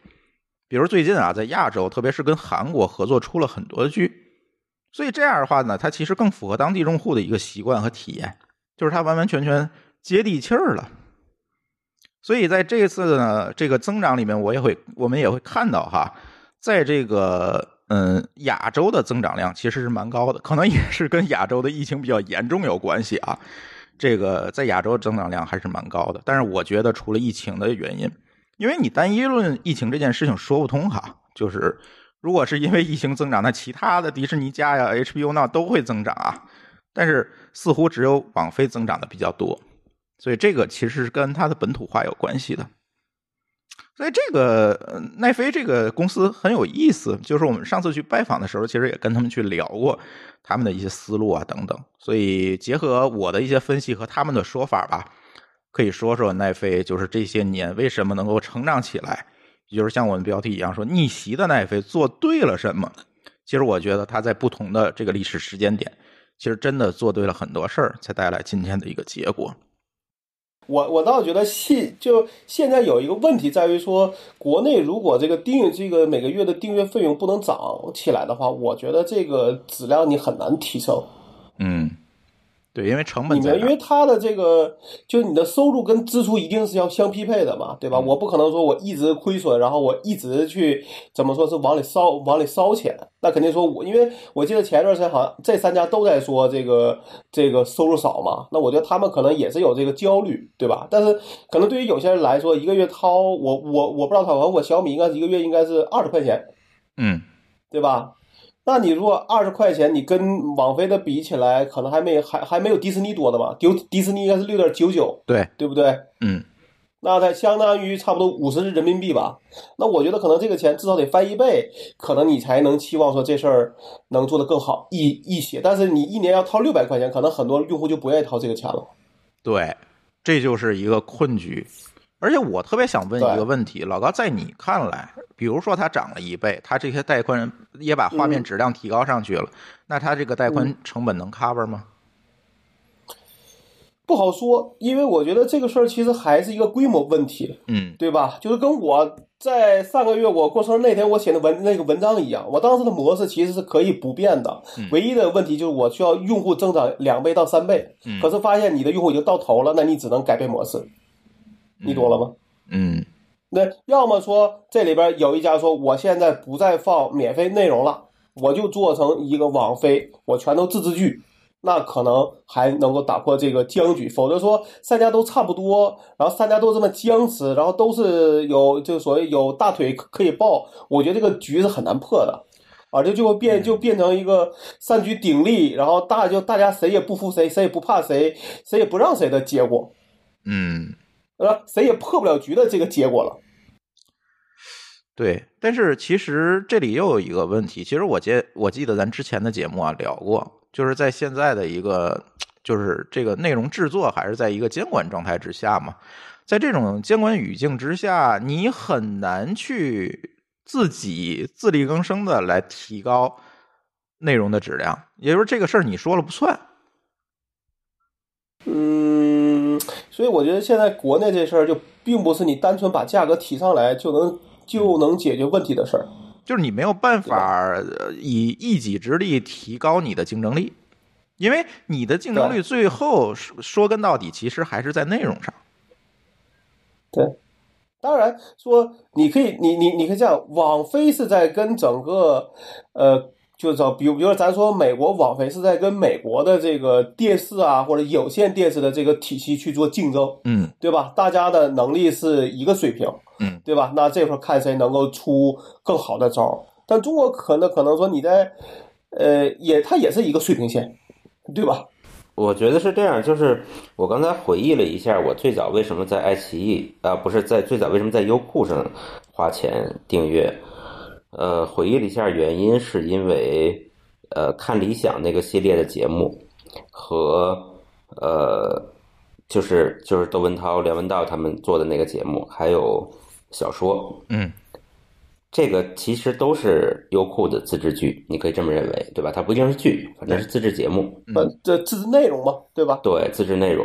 [SPEAKER 1] 比如最近啊，在亚洲，特别是跟韩国合作出了很多剧。所以这样的话呢，它其实更符合当地用户的一个习惯和体验，就是它完完全全接地气儿了。所以在这一次呢这个增长里面，我也会我们也会看到哈，在这个嗯亚洲的增长量其实是蛮高的，可能也是跟亚洲的疫情比较严重有关系啊。这个在亚洲增长量还是蛮高的，但是我觉得除了疫情的原因，因为你单一论疫情这件事情说不通哈，就是。如果是因为疫情增长，那其他的迪士尼家呀、HBO 那都会增长啊。但是似乎只有网飞增长的比较多，所以这个其实是跟它的本土化有关系的。所以这个呃奈飞这个公司很有意思，就是我们上次去拜访的时候，其实也跟他们去聊过他们的一些思路啊等等。所以结合我的一些分析和他们的说法吧，可以说说奈飞就是这些年为什么能够成长起来，就是像我们标题一样说逆袭的奈飞做对了什么。其实我觉得他在不同的这个历史时间点，其实真的做对了很多事儿，才带来今天的一个结果。
[SPEAKER 2] 我我倒觉得现就现在有一个问题在于说，国内如果这个订阅这个每个月的订阅费用不能涨起来的话，我觉得这个质量你很难提升。
[SPEAKER 1] 嗯，对，因为成本在
[SPEAKER 2] 你们因为它的这个，就你的收入跟支出一定是要相匹配的嘛，对吧？
[SPEAKER 1] 嗯
[SPEAKER 2] 我不可能说我一直亏损，然后我一直去怎么说是往里烧往里烧钱，那肯定说我，因为我记得前一段时间好像这三家都在说这个这个收入少嘛，那我觉得他们可能也是有这个焦虑，对吧？但是可能对于有些人来说，一个月掏我我我不知道他，我我小米应该是一个月应该是二十块钱，
[SPEAKER 1] 嗯
[SPEAKER 2] 对吧？那你如果二十块钱，你跟网飞的比起来，可能还没还还没有迪士尼多的吧？迪迪士尼应该是六点九九，
[SPEAKER 1] 对，
[SPEAKER 2] 对不对？
[SPEAKER 1] 嗯
[SPEAKER 2] 那它相当于差不多五十人民币吧。那我觉得可能这个钱至少得翻一倍，可能你才能期望说这事儿能做得更好一一些。但是你一年要掏六百块钱，可能很多用户就不愿意掏这个钱了。
[SPEAKER 1] 对，这就是一个困局。而且我特别想问一个问题，老高，在你看来，比如说它涨了一倍，它这些带宽也把画面质量提高上去了，那它这个带宽成本能 cover 吗？
[SPEAKER 2] 不好说，因为我觉得这个事儿其实还是一个规模问题。
[SPEAKER 1] 嗯
[SPEAKER 2] 对吧？就是跟我在上个月我过生日那天我写的文那个文章一样，我当时的模式其实是可以不变的，唯一的问题就是我需要用户增长两倍到三倍，
[SPEAKER 1] 嗯
[SPEAKER 2] 可是发现你的用户已经到头了，那你只能改变模式，你懂了吗？
[SPEAKER 1] 嗯
[SPEAKER 2] 那要么说这里边有一家说我现在不再放免费内容了，我就做成一个网飞，我全都自制剧，那可能还能够打破这个僵局。否则说三家都差不多，然后三家都这么僵持，然后都是有就所谓有大腿可可以抱，我觉得这个局是很难破的。啊，这就会变，就变成一个三局鼎立，然后大就大家谁也不服谁，谁也不怕谁，谁也不让谁的结果，
[SPEAKER 1] 嗯，
[SPEAKER 2] 呃，谁也破不了局的这个结果了。
[SPEAKER 1] 对。但是其实这里又有一个问题，其实我记我记得咱之前的节目啊聊过，就是在现在的一个就是这个内容制作还是在一个监管状态之下嘛，在这种监管语境之下，你很难去自己自力更生的来提高内容的质量，也就是这个事儿你说了不算。
[SPEAKER 2] 嗯，所以我觉得现在国内这事儿就并不是你单纯把价格提上来就能就能解决问题的事儿。
[SPEAKER 1] 就是你没有办法呃以一己之力提高你的竞争力，因为你的竞争力最后说说根到底，其实还是在内容上。
[SPEAKER 2] 对，当然说你可以，你你你可以这样，网飞是在跟整个呃，就是说，比如比如说咱说美国网飞是在跟美国的这个电视啊或者有线电视的这个体系去做竞争，
[SPEAKER 1] 嗯
[SPEAKER 2] 对吧？大家的能力是一个水平，
[SPEAKER 1] 嗯，
[SPEAKER 2] 对吧？那这块儿看谁能够出更好的招儿。但中国可能可能说你在呃也它也是一个水平线，对吧？
[SPEAKER 3] 我觉得是这样，就是我刚才回忆了一下，我最早为什么在爱奇艺啊、不是在最早为什么在优酷上花钱订阅，呃，回忆了一下原因，是因为呃看理想那个系列的节目和呃就是就是窦文涛、梁文道他们做的那个节目，还有小说，
[SPEAKER 1] 嗯
[SPEAKER 3] 这个其实都是优酷的自制剧，你可以这么认为，对吧？它不一定是剧，反正是自制节目。
[SPEAKER 2] 呃，这自制内容嘛，对吧？
[SPEAKER 3] 对自制内容，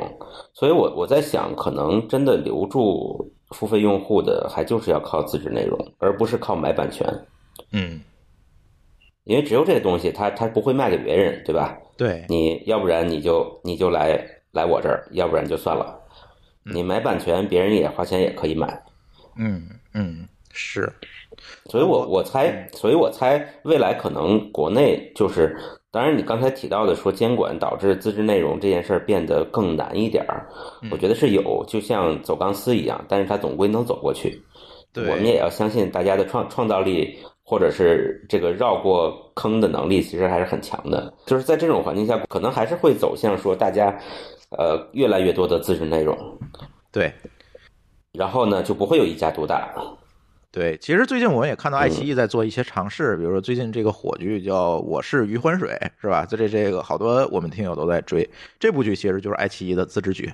[SPEAKER 3] 所以我我在想，可能真的留住付费用户的，还就是要靠自制内容，而不是靠买版权，
[SPEAKER 1] 嗯，
[SPEAKER 3] 因为只有这个东西，他他不会卖给别人，对吧？
[SPEAKER 1] 对，
[SPEAKER 3] 你要不然你就你就来来我这儿，要不然就算了。你买版权，别人也花钱也可以买，
[SPEAKER 1] 嗯嗯是，
[SPEAKER 3] 所以我我猜，所以我猜未来可能国内就是，当然你刚才提到的说监管导致自制内容这件事儿变得更难一点儿，我觉得是有，就像走钢丝一样，但是它总归能走过去。
[SPEAKER 1] 对，
[SPEAKER 3] 我们也要相信大家的创创造力，或者是这个绕过坑的能力，其实还是很强的。就是在这种环境下，可能还是会走向说大家，呃，越来越多的自制内容。
[SPEAKER 1] 对，
[SPEAKER 3] 然后呢就不会有一家独大。
[SPEAKER 1] 对，其实最近我们也看到爱奇艺在做一些尝试，比如说最近这个火剧叫《我是余欢水》，是吧？这这这个好多我们听友都在追这部剧，其实就是爱奇艺的自制剧。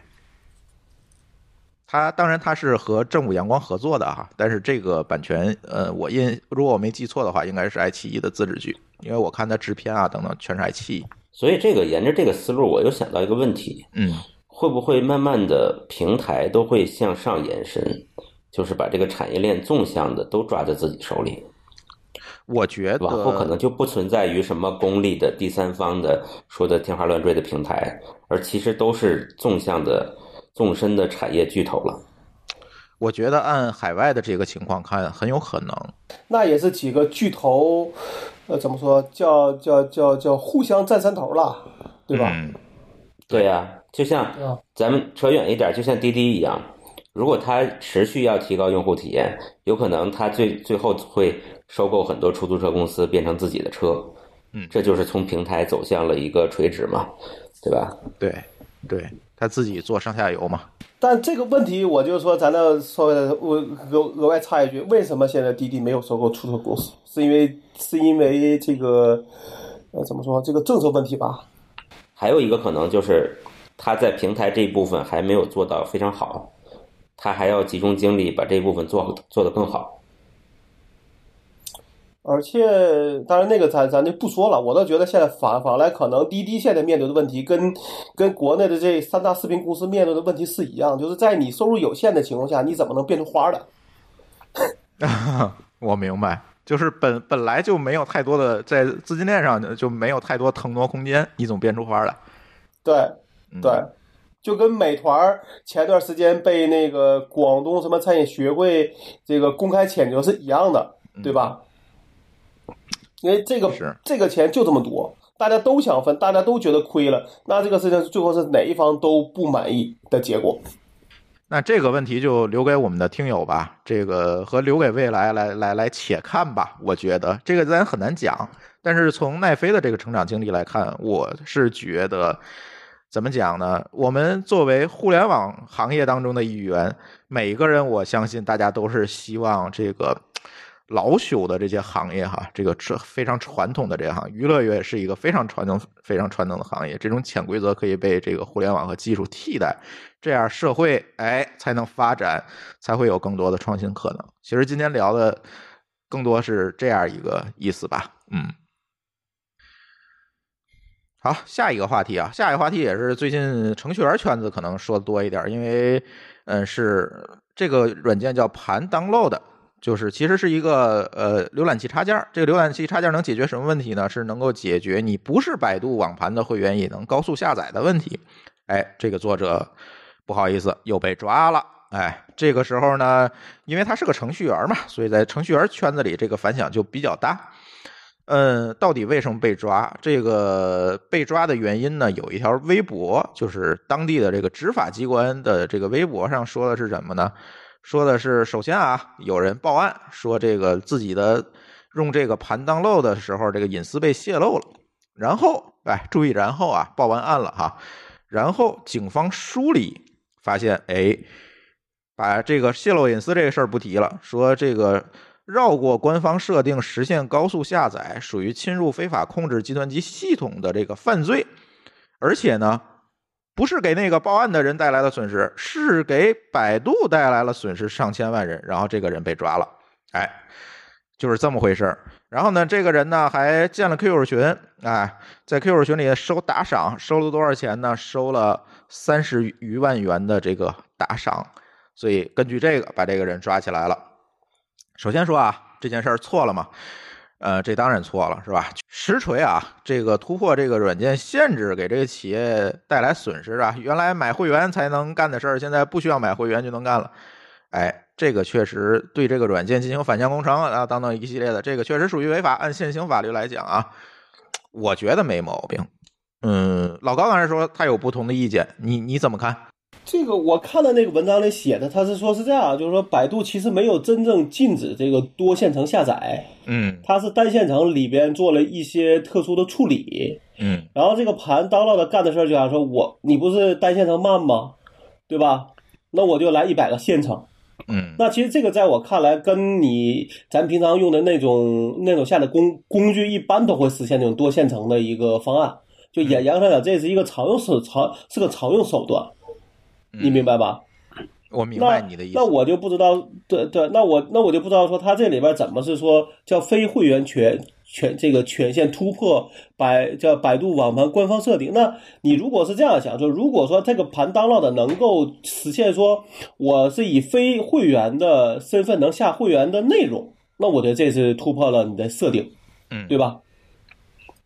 [SPEAKER 1] 它当然它是和正午阳光合作的哈，但是这个版权，呃，我印如果我没记错的话，应该是爱奇艺的自制剧，因为我看它制片啊等等全是爱奇艺。
[SPEAKER 3] 所以这个沿着这个思路，我又想到一个问题，
[SPEAKER 1] 嗯，
[SPEAKER 3] 会不会慢慢的平台都会向上延伸？就是把这个产业链纵向的都抓在自己手里，
[SPEAKER 1] 我觉得
[SPEAKER 3] 往后可能就不存在于什么功利的第三方的说的天花乱坠的平台，而其实都是纵向的、纵深的产业巨头了。
[SPEAKER 1] 我觉得按海外的这个情况看，很有可能。
[SPEAKER 2] 那也是几个巨头，呃，怎么说叫叫叫叫互相占山头了，对吧？
[SPEAKER 1] 嗯，
[SPEAKER 3] 对呀、就像
[SPEAKER 2] 啊
[SPEAKER 3] 咱们扯远一点，就像滴滴一样，如果它持续要提高用户体验，有可能它最最后会收购很多出租车公司，变成自己的车。
[SPEAKER 1] 嗯
[SPEAKER 3] 这就是从平台走向了一个垂直嘛，对吧？
[SPEAKER 1] 对，对，他自己做上下游嘛。
[SPEAKER 2] 但这个问题，我就说咱那稍微的，我额额外插一句，为什么现在滴滴没有收购出租车公司？是因为是因为这个呃怎么说这个政策问题吧？
[SPEAKER 3] 还有一个可能就是，他在平台这一部分还没有做到非常好，他还要集中精力把这一部分做做得更好。
[SPEAKER 2] 而且，当然那个咱咱就不说了，我倒觉得现在反反过来，可能滴滴现在面对的问题跟跟国内的这三大视频公司面对的问题是一样，就是在你收入有限的情况下，你怎么能变出花来？
[SPEAKER 1] 我明白，就是本本来就没有太多的在资金链上就没有太多腾挪空间，你总变出花来。
[SPEAKER 2] 对
[SPEAKER 1] 嗯、
[SPEAKER 2] 对，就跟美团前段时间被那个广东什么餐饮学会这个公开谴责是一样的，对吧？因为这个
[SPEAKER 1] 是
[SPEAKER 2] 这个钱就这么多，大家都想分，大家都觉得亏了，那这个事情最后是哪一方都不满意的结果。
[SPEAKER 1] 那这个问题就留给我们的听友吧，这个和留给未来来来来且看吧。我觉得这个咱很难讲，但是从奈飞的这个成长经历来看，我是觉得怎么讲呢？我们作为互联网行业当中的一员，每个人我相信大家都是希望这个老朽的这些行业哈，这个是非常传统的这行，娱乐业是一个非常传统、非常传统的行业，这种潜规则可以被这个互联网和技术替代。这样社会哎才能发展，才会有更多的创新可能。其实今天聊的更多是这样一个意思吧，嗯。好，下一个话题啊，下一个话题也是最近程序员圈子可能说的多一点，因为嗯是这个软件叫盘 download，就是其实是一个呃浏览器插件。这个浏览器插件能解决什么问题呢？是能够解决你不是百度网盘的会员也能高速下载的问题。哎，这个作者。不好意思，又被抓了。哎，这个时候呢，因为他是个程序员嘛，所以在程序员圈子里，这个反响就比较大。嗯，到底为什么被抓？这个被抓的原因呢，有一条微博，就是当地的这个执法机关的这个微博上说的是什么呢？说的是，首先啊，有人报案说这个自己的用这个盘当漏的时候，这个隐私被泄露了。然后，哎，注意，然后啊，报完案了哈，然后警方梳理。发现，哎，把这个泄露隐私这个事儿不提了，说这个绕过官方设定实现高速下载，属于侵入非法控制计算机系统的这个犯罪，而且呢，不是给那个报案的人带来了损失，是给百度带来了损失上千万人，然后这个人被抓了，哎，就是这么回事。然后呢，这个人呢还建了 QQ 群，哎，在 QQ 群里收打赏，收了多少钱呢？收了三十余万元的这个打赏，所以根据这个把这个人抓起来了。首先说啊，这件事儿错了吗？呃，这当然错了，是吧？实锤啊，这个突破这个软件限制，给这个企业带来损失啊。原来买会员才能干的事儿，现在不需要买会员就能干了。哎，这个确实对这个软件进行反向工程啊，等等一系列的，这个确实属于违法。按现行法律来讲啊，我觉得没毛病。嗯，老高刚才说他有不同的意见，你你怎么看？
[SPEAKER 2] 这个我看到那个文章里写的，他是说是这样，就是说百度其实没有真正禁止这个多线程下载，
[SPEAKER 1] 嗯
[SPEAKER 2] 它是单线程里边做了一些特殊的处理。
[SPEAKER 1] 嗯
[SPEAKER 2] 然后这个盘 download 干的事儿就想说我你不是单线程慢吗？对吧？那我就来一百个线程，
[SPEAKER 1] 嗯
[SPEAKER 2] 那其实这个在我看来，跟你咱平常用的那种那种下载工工具，一般都会实现那种多线程的一个方案。就严严格上讲，这是一个常用手常是个常用手段，你明白吧？
[SPEAKER 1] 我明白你的意思。
[SPEAKER 2] 那我就不知道，对对，那我那我就不知道说他这里边怎么是说叫非会员权权这个权限突破百叫百度网盘官方设定。那你如果是这样想，就如果说这个盘当 o 的能够实现说我是以非会员的身份能下会员的内容，那我觉得这是突破了你的设定，
[SPEAKER 1] 嗯
[SPEAKER 2] 对吧？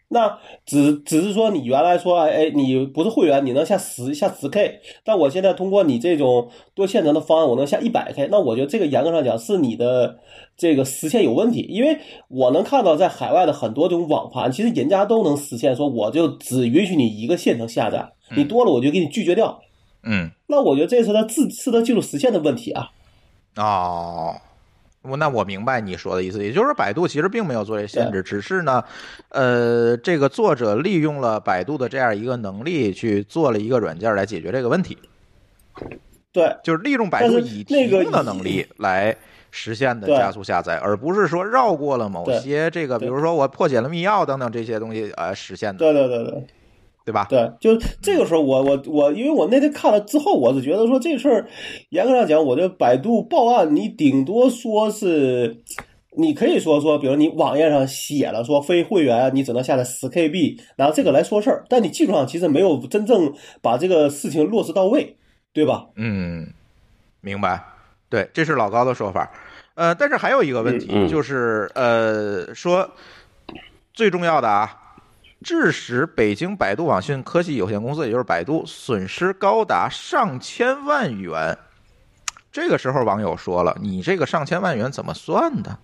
[SPEAKER 2] 那只只是说你原来说，哎哎，你不是会员，你能下十下十 K，但我现在通过你这种多线程的方案，我能下一百 K，那我觉得这个严格上讲是你的这个实现有问题，因为我能看到在海外的很多这种网盘，其实人家都能实现说，我就只允许你一个线程下载，你多了我就给你拒绝掉。
[SPEAKER 1] 嗯。
[SPEAKER 2] 那我觉得这是他自是他技术实现的问题啊。
[SPEAKER 1] 哦，我那我明白你说的意思，也就是说百度其实并没有做这限制，只是呢，呃，这个作者利用了百度的这样一个能力去做了一个软件来解决这个问题，
[SPEAKER 2] 对，
[SPEAKER 1] 就是利用百度已提供的能力来实现的加速下载，而不是说绕过了某些这个，比如说我破解了密钥等等这些东西呃实现的，
[SPEAKER 2] 对对对对。
[SPEAKER 1] 对吧？
[SPEAKER 2] 对，就这个时候我，我我因为我那天看了之后，我是觉得说这事儿，严格上讲，我这百度报案，你顶多说是，你可以说说，比如你网页上写了说非会员你只能下载十 KB，拿这个来说事儿，但你技术上其实没有真正把这个事情落实到位，对吧？
[SPEAKER 1] 嗯，明白。对，这是老高的说法。呃，但是还有一个问题，
[SPEAKER 3] 嗯嗯
[SPEAKER 1] 就是呃，说最重要的啊，致使北京百度网讯科技有限公司，也就是百度，损失高达上千万元。这个时候，网友说了：“你这个上千万元怎么算的？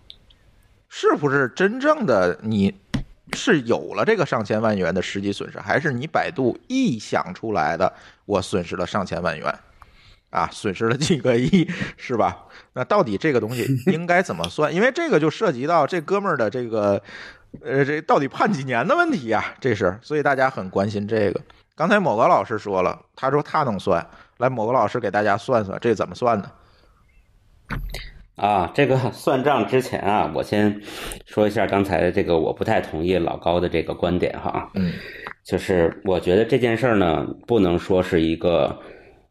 [SPEAKER 1] 是不是真正的你是有了这个上千万元的实际损失，还是你百度臆想出来的？我损失了上千万元？”啊，损失了几个亿，是吧？那到底这个东西应该怎么算？因为这个就涉及到这哥们儿的这个，呃，这到底判几年的问题呀、这是，所以大家很关心这个。刚才某个老师说了，他说他能算，来，某个老师给大家算算，这怎么算呢？
[SPEAKER 3] 啊，这个 算账之前啊，我先说一下刚才的这个，我不太同意老高的这个观点哈。
[SPEAKER 1] 嗯，
[SPEAKER 3] 就是我觉得这件事儿呢，不能说是一个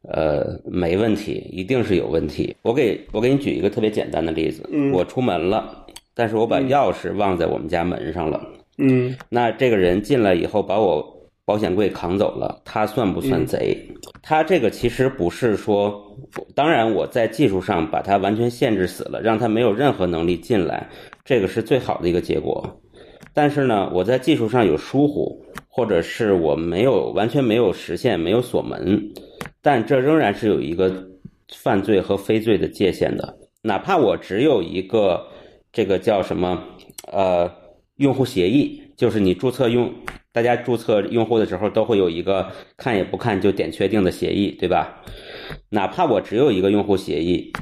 [SPEAKER 3] 呃没问题，一定是有问题。我给我给你举一个特别简单的例子，
[SPEAKER 2] 嗯
[SPEAKER 3] 我出门了，但是我把钥匙忘在我们家门上了。
[SPEAKER 2] 嗯
[SPEAKER 3] 那这个人进来以后把我保险柜扛走了，他算不算贼？他这个其实不是说，当然我在技术上把他完全限制死了，让他没有任何能力进来，这个是最好的一个结果。但是呢，我在技术上有疏忽，或者是我没有完全没有实现，没有锁门，但这仍然是有一个犯罪和非罪的界限的。哪怕我只有一个这个叫什么呃用户协议，就是你注册用大家注册用户的时候都会有一个看也不看就点确定的协议，对吧？哪怕我只有一个用户协议，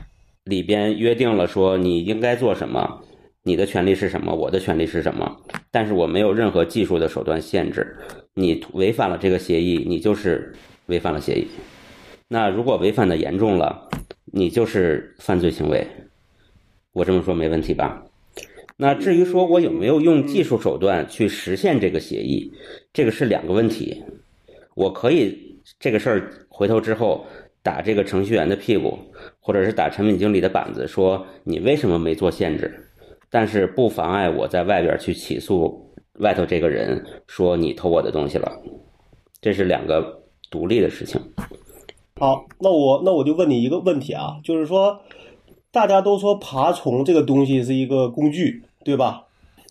[SPEAKER 3] 里边约定了说你应该做什么，你的权利是什么，我的权利是什么，但是我没有任何技术的手段限制，你违反了这个协议，你就是违反了协议。那如果违反的严重了，你就是犯罪行为。我这么说没问题吧？那至于说我有没有用技术手段去实现这个协议，这个是两个问题。我可以这个事儿回头之后打这个程序员的屁股，或者是打产品经理的板子，说你为什么没做限制？但是不妨碍我在外边去起诉外头这个人，说你偷我的东西了。这是两个独立的事情。
[SPEAKER 2] 好，那我那我就问你一个问题啊，就是说，大家都说爬虫这个东西是一个工具，对吧？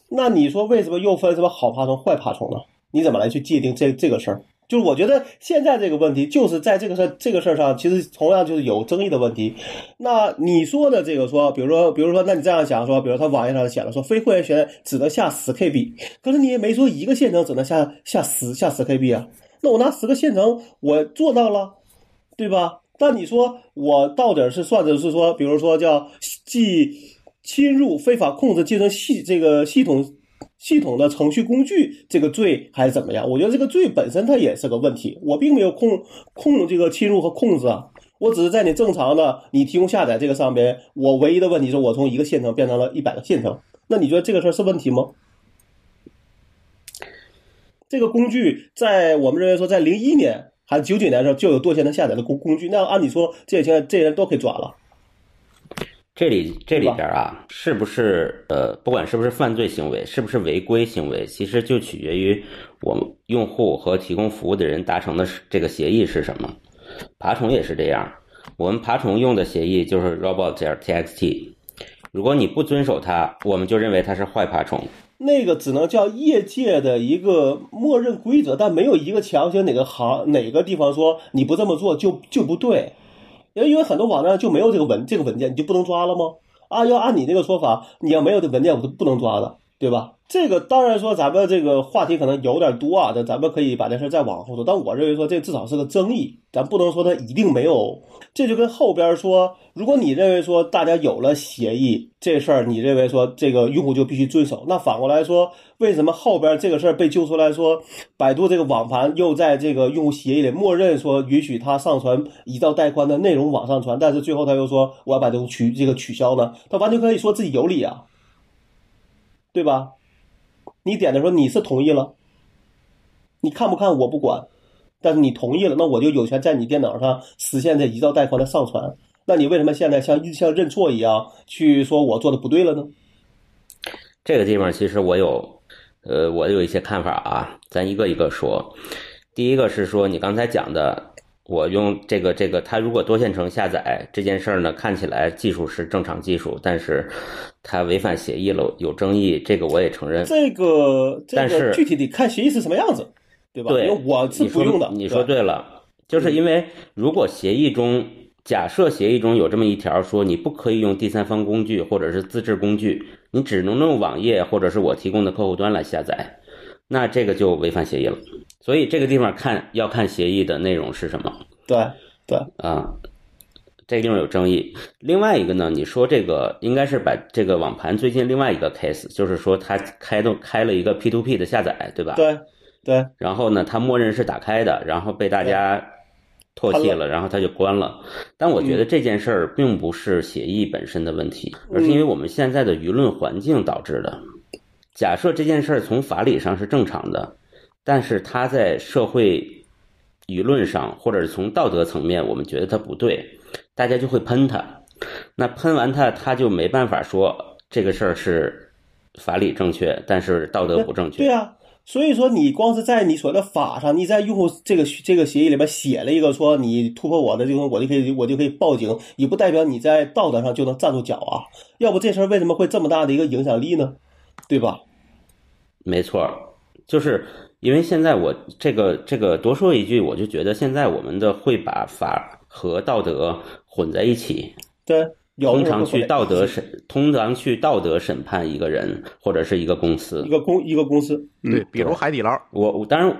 [SPEAKER 2] 那你说为什么又分什么好爬虫、坏爬虫呢？你怎么来去界定这这个事儿？就是我觉得现在这个问题，就是在这个事儿这个事儿上，其实同样就是有争议的问题。那你说的这个说，比如说，比如说，那你这样想说，比如他网页上写了说非会员权只能下十 KB，可是你也没说一个线程只能下下十下十 KB 啊。那我拿十个线程，我做到了，对吧？但你说我到底是算的是说，比如说叫既侵入非法控制竞争系这个系统系统的程序工具这个罪，还是怎么样？我觉得这个罪本身它也是个问题。我并没有控控这个侵入和控制啊，我只是在你正常的你提供下载这个上边，我唯一的问题是我从一个县城变成了一百个县城，那你觉得这个事儿是问题吗？这个工具在我们认为说，在零一年还是九九年的时候就有多线程下载的工工具，那按理说这些这些人都可以抓了。
[SPEAKER 3] 这里这里边啊，是不是呃，不管是不是犯罪行为，是不是违规行为，其实就取决于我们用户和提供服务的人达成的这个协议是什么。爬虫也是这样，我们爬虫用的协议就是 robot.txt，如果你不遵守它，我们就认为它是坏爬虫。
[SPEAKER 2] 那个只能叫业界的一个默认规则，但没有一个强行哪个行哪个地方说你不这么做就就不对。因为因为很多网站就没有这个文这个文件，你就不能抓了吗？啊，要按你这个说法，你要没有这文件，我是不能抓的，对吧？这个当然说咱们这个话题可能有点多啊，但咱们可以把这事再往后说。但我认为说这至少是个争议，咱不能说它一定没有。这就跟后边说，如果你认为说大家有了协议这事儿，你认为说这个用户就必须遵守，那反过来说，为什么后边这个事儿被揪出来说，百度这个网盘又在这个用户协议里默认说允许他上传一兆带宽的内容往上传，但是最后他又说我要把这个取这个取消呢？他完全可以说自己有理啊，对吧？你点的时候你是同意了，你看不看我不管，但是你同意了，那我就有权在你电脑上实现这一兆带宽的上传。那你为什么现在像像认错一样去说我做的不对了呢？
[SPEAKER 3] 这个地方其实我有，呃，我有一些看法啊，咱一个一个说。第一个是说你刚才讲的，我用这个这个，它如果多线程下载这件事儿呢，看起来技术是正常技术，但是它违反协议了，有争议，这个我也承认。
[SPEAKER 2] 这个这
[SPEAKER 3] 但是
[SPEAKER 2] 具体得看协议是什么样子，对吧？
[SPEAKER 3] 对
[SPEAKER 2] 因为我是不用的。
[SPEAKER 3] 你说
[SPEAKER 2] 对
[SPEAKER 3] 对了，就是因为如果协议中假设协议中有这么一条说你不可以用第三方工具或者是自制工具，你只能用网页或者是我提供的客户端来下载，那这个就违反协议了。所以这个地方看要看协议的内容是什么
[SPEAKER 2] 对对，
[SPEAKER 3] 啊。这个地方有争议。另外一个呢，你说这个应该是把这个网盘最近另外一个 case，就是说它开动开了一个 P to P 的下载，对吧？
[SPEAKER 2] 对对
[SPEAKER 3] 然后呢，它默认是打开的，然后被大家唾弃了，然后他就关了。但我觉得这件事儿并不是协议本身的问题，而是因为我们现在的舆论环境导致的。假设这件事儿从法理上是正常的，但是它在社会舆论上或者是从道德层面，我们觉得它不对，大家就会喷他。那喷完他，他就没办法说这个事儿是法理正确，但是道德不正确。
[SPEAKER 2] 对啊。所以说，你光是在你所谓的法上，你在用户这个这个协议里边写了一个说你突破我的这个，我就可以我就可以报警，也不代表你在道德上就能站住脚啊。要不这事儿为什么会这么大的一个影响力呢？对吧？
[SPEAKER 3] 没错，就是因为现在我这个这个多说一句，我就觉得现在我们的会把法和道德混在一起，
[SPEAKER 2] 对，
[SPEAKER 3] 通常去道德审，通常去道德审判一个人或者是一个公司
[SPEAKER 2] 一。个公一个公司，嗯
[SPEAKER 1] 对，比如海底捞，
[SPEAKER 3] 我我当然，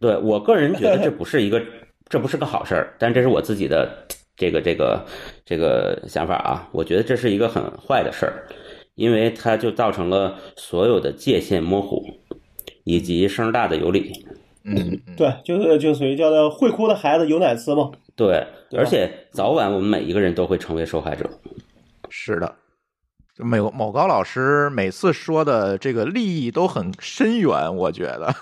[SPEAKER 3] 对我个人觉得这不是一个，这不是个好事儿，但这是我自己的这个这个这个想法啊。我觉得这是一个很坏的事儿，因为它就造成了所有的界限模糊，以及声大的有理。
[SPEAKER 1] 嗯，嗯
[SPEAKER 2] 对，就是就属于叫做会哭的孩子有奶吃嘛。
[SPEAKER 3] 对，
[SPEAKER 2] 对
[SPEAKER 3] 而且早晚我们每一个人都会成为受害者。
[SPEAKER 1] 是的。某某高老师每次说的这个利益都很深远，我觉得。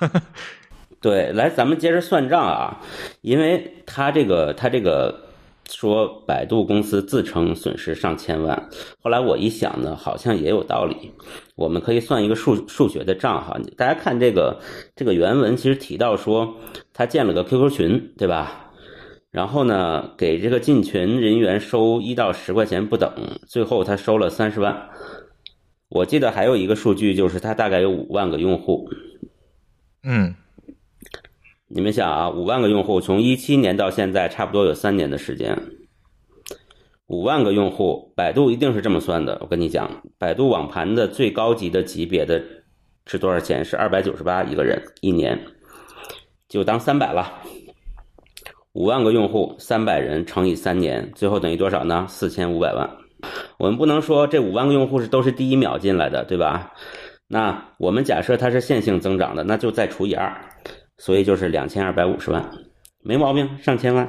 [SPEAKER 3] 对，来，咱们接着算账啊，因为他这个他这个说百度公司自称损失上千万，后来我一想呢，好像也有道理。我们可以算一个数数学的账哈，大家看这个这个原文，其实提到说他建了个 QQ 群，对吧？然后呢，给这个进群人员收一到十块钱不等，最后他收了三十万。我记得还有一个数据，就是他大概有五万个用户，
[SPEAKER 1] 嗯，
[SPEAKER 3] 你们想啊，五万个用户，从一七年到现在，差不多有三年的时间。五万个用户，百度一定是这么算的。我跟你讲，百度网盘的最高级的级别的是多少钱？是二百九十八一个人一年，就当三百了。五万个用户，三百人乘以三年，最后等于多少呢？四千五百万。我们不能说这五万个用户是都是第一秒进来的，对吧？那我们假设它是线性增长的，那就再除以二，所以就是两千二百五十万，没毛病，上千万。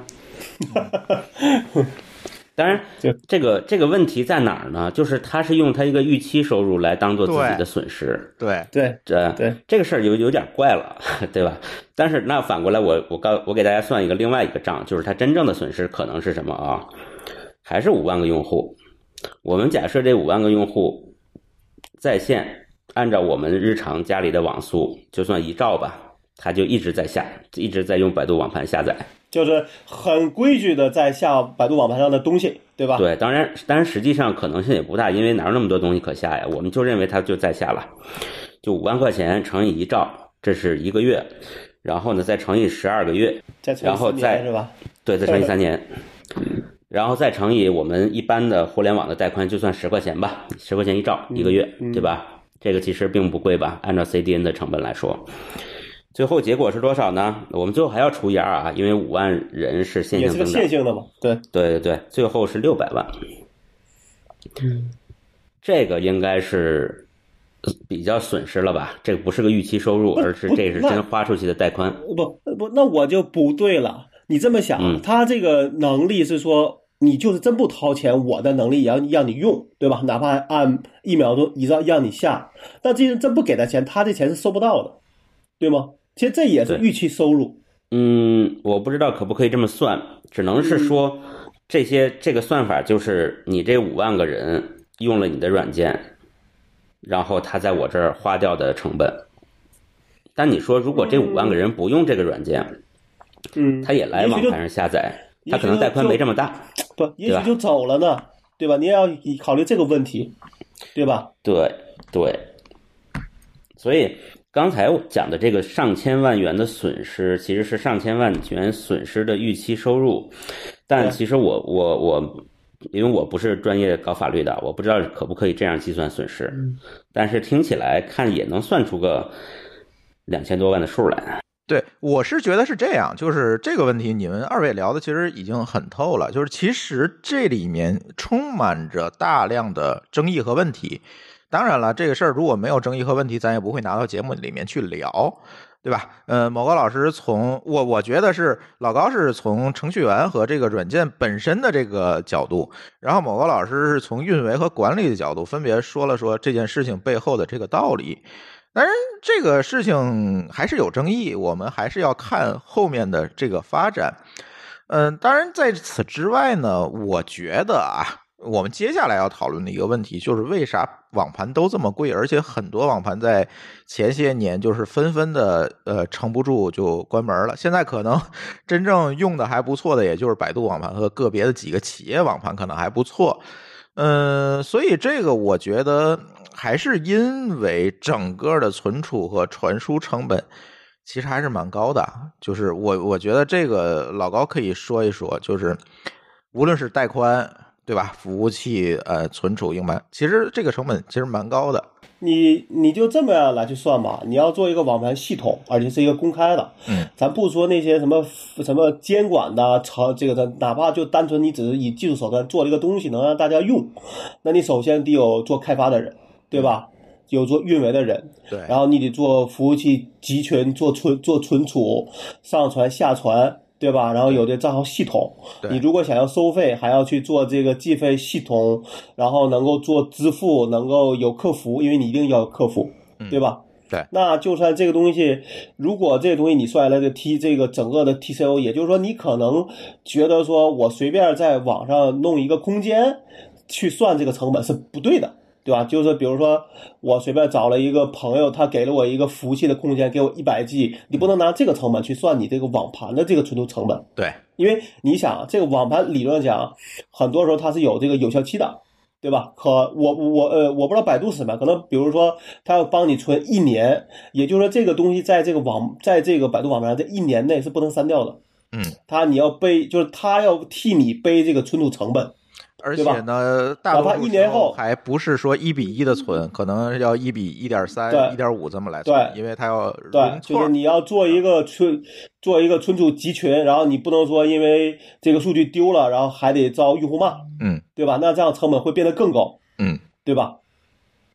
[SPEAKER 3] 当然
[SPEAKER 2] 就，
[SPEAKER 3] 这个这个问题在哪儿呢？就是他是用他一个预期收入来当做自己的损失，
[SPEAKER 1] 对，
[SPEAKER 2] 对
[SPEAKER 3] 这
[SPEAKER 2] 对，
[SPEAKER 3] 这个事儿有有点怪了，对吧？但是那反过来我，我告我给大家算一个另外一个账，就是他真正的损失可能是什么啊？还是五万个用户。我们假设这五万个用户在线，按照我们日常家里的网速，就算一兆吧，他就一直在下，一直在用百度网盘下载。
[SPEAKER 2] 就是很规矩的在下百度网盘上的东西，对吧？
[SPEAKER 3] 对，当然，当然实际上可能性也不大，因为哪有那么多东西可下呀？我们就认为它就在下了，就五万块钱乘以一兆，这是一个月，然后呢再乘以十二个月，
[SPEAKER 2] 再乘以三
[SPEAKER 3] 然后再
[SPEAKER 2] 年是吧？
[SPEAKER 3] 对，再乘以三年，然后再乘以我们一般的互联网的带宽，就算十块钱吧，十块钱一兆一个月，
[SPEAKER 2] 嗯
[SPEAKER 3] 对吧？这个其实并不贵吧？按照 CDN 的成本来说，最后结果是多少呢？我们最后还要除以二啊，因为五万人是线
[SPEAKER 2] 也是个
[SPEAKER 3] 性增长
[SPEAKER 2] 线，性的嘛，对，
[SPEAKER 3] 对对对，最后是六百万。嗯这个应该是比较损失了吧？这个不是个预期收入，而是这是真花出去的带宽。
[SPEAKER 2] 不不，那我就不对了。你这么想，
[SPEAKER 3] 嗯
[SPEAKER 2] 他这个能力是说，你就是真不掏钱，我的能力也要让你用，对吧？哪怕按一秒钟一让让你下，那这人真不给他钱，他这钱是收不到的，对吗？其实这也是预期收入。
[SPEAKER 3] 嗯，我不知道可不可以这么算，只能是说这些这个算法就是你这五万个人用了你的软件，然后他在我这儿花掉的成本。但你说如果这五万个人不用这个软件，
[SPEAKER 2] 嗯，
[SPEAKER 3] 他也来网
[SPEAKER 2] 也许就
[SPEAKER 3] 盘上下载，他可能带宽没这么大。
[SPEAKER 2] 不，也
[SPEAKER 3] 对吧
[SPEAKER 2] 许就走了呢，对吧？你也要考虑这个问题，对吧？
[SPEAKER 3] 对对，所以刚才我讲的这个上千万元的损失，其实是上千万元损失的预期收入。但其实我我我，因为我不是专业搞法律的，我不知道可不可以这样计算损失。但是听起来看也能算出个两千多万的数来。
[SPEAKER 1] 对，我是觉得是这样，就是这个问题，你们二位聊的其实已经很透了。就是其实这里面充满着大量的争议和问题。当然了，这个事儿如果没有争议和问题，咱也不会拿到节目里面去聊，对吧？呃，某个老师从我我觉得是老高是从程序员和这个软件本身的这个角度，然后某个老师是从运维和管理的角度，分别说了说这件事情背后的这个道理。当然，这个事情还是有争议，我们还是要看后面的这个发展。嗯，当然，在此之外呢，我觉得啊，我们接下来要讨论的一个问题就是为啥网盘都这么贵，而且很多网盘在前些年就是纷纷的呃撑不住就关门了。现在可能 真正用的还不错的，也就是百度网盘和个别的几个企业网盘可能还不错。嗯，所以这个我觉得还是因为整个的存储和传输成本其实还是蛮高的。就是我我觉得这个老高可以说一说，就是无论是带宽对吧，服务器呃存储硬盘，其实这个成本其实蛮高的。
[SPEAKER 2] 你你就这么样来去算吧，你要做一个网盘系统，而且是一个公开的，
[SPEAKER 1] 嗯，
[SPEAKER 2] 咱不说那些什么什么监管的，朝这个的，哪怕就单纯你只是以技术手段做了一个东西能让大家用，那你首先得有做开发的人，对吧？有做运维的人，
[SPEAKER 1] 对，
[SPEAKER 2] 然后你得做服务器集群、做存、做存储、上传、下传，对吧？然后有的账号系统，你如果想要收费，还要去做这个计费系统，然后能够做支付，能够有客服，因为你一定要有客服，对吧？
[SPEAKER 1] 对
[SPEAKER 2] 那就算这个东西，如果这个东西你算下来的 T 这个整个的 TCO，也就是说你可能觉得说我随便在网上弄一个空间去算这个成本是不对的。对吧？就是比如说，我随便找了一个朋友，他给了我一个服务器的空间，给我一百 G，你不能拿这个成本去算你这个网盘的这个存储成本，
[SPEAKER 1] 对，
[SPEAKER 2] 因为你想，这个网盘理论上讲，很多时候它是有这个有效期的，对吧？可我我呃，我不知道百度是什么，可能比如说它要帮你存一年，也就是说这个东西在这个网，在这个百度网盘上这一年内是不能删掉的，
[SPEAKER 1] 嗯，
[SPEAKER 2] 他你要背，就是他要替你背这个存储成本。
[SPEAKER 1] 而且呢，大多
[SPEAKER 2] 一年后
[SPEAKER 1] 还不是说一比一的存，可能要一比一点三、
[SPEAKER 2] 对
[SPEAKER 1] 一点五这么来存，
[SPEAKER 2] 对
[SPEAKER 1] 因为它要
[SPEAKER 2] 对就是。你要做一个存，做一个存储集群，然后你不能说因为这个数据丢了，然后还得遭用户骂，
[SPEAKER 1] 嗯
[SPEAKER 2] 对吧？那这样成本会变得更高，
[SPEAKER 1] 嗯，
[SPEAKER 2] 对吧？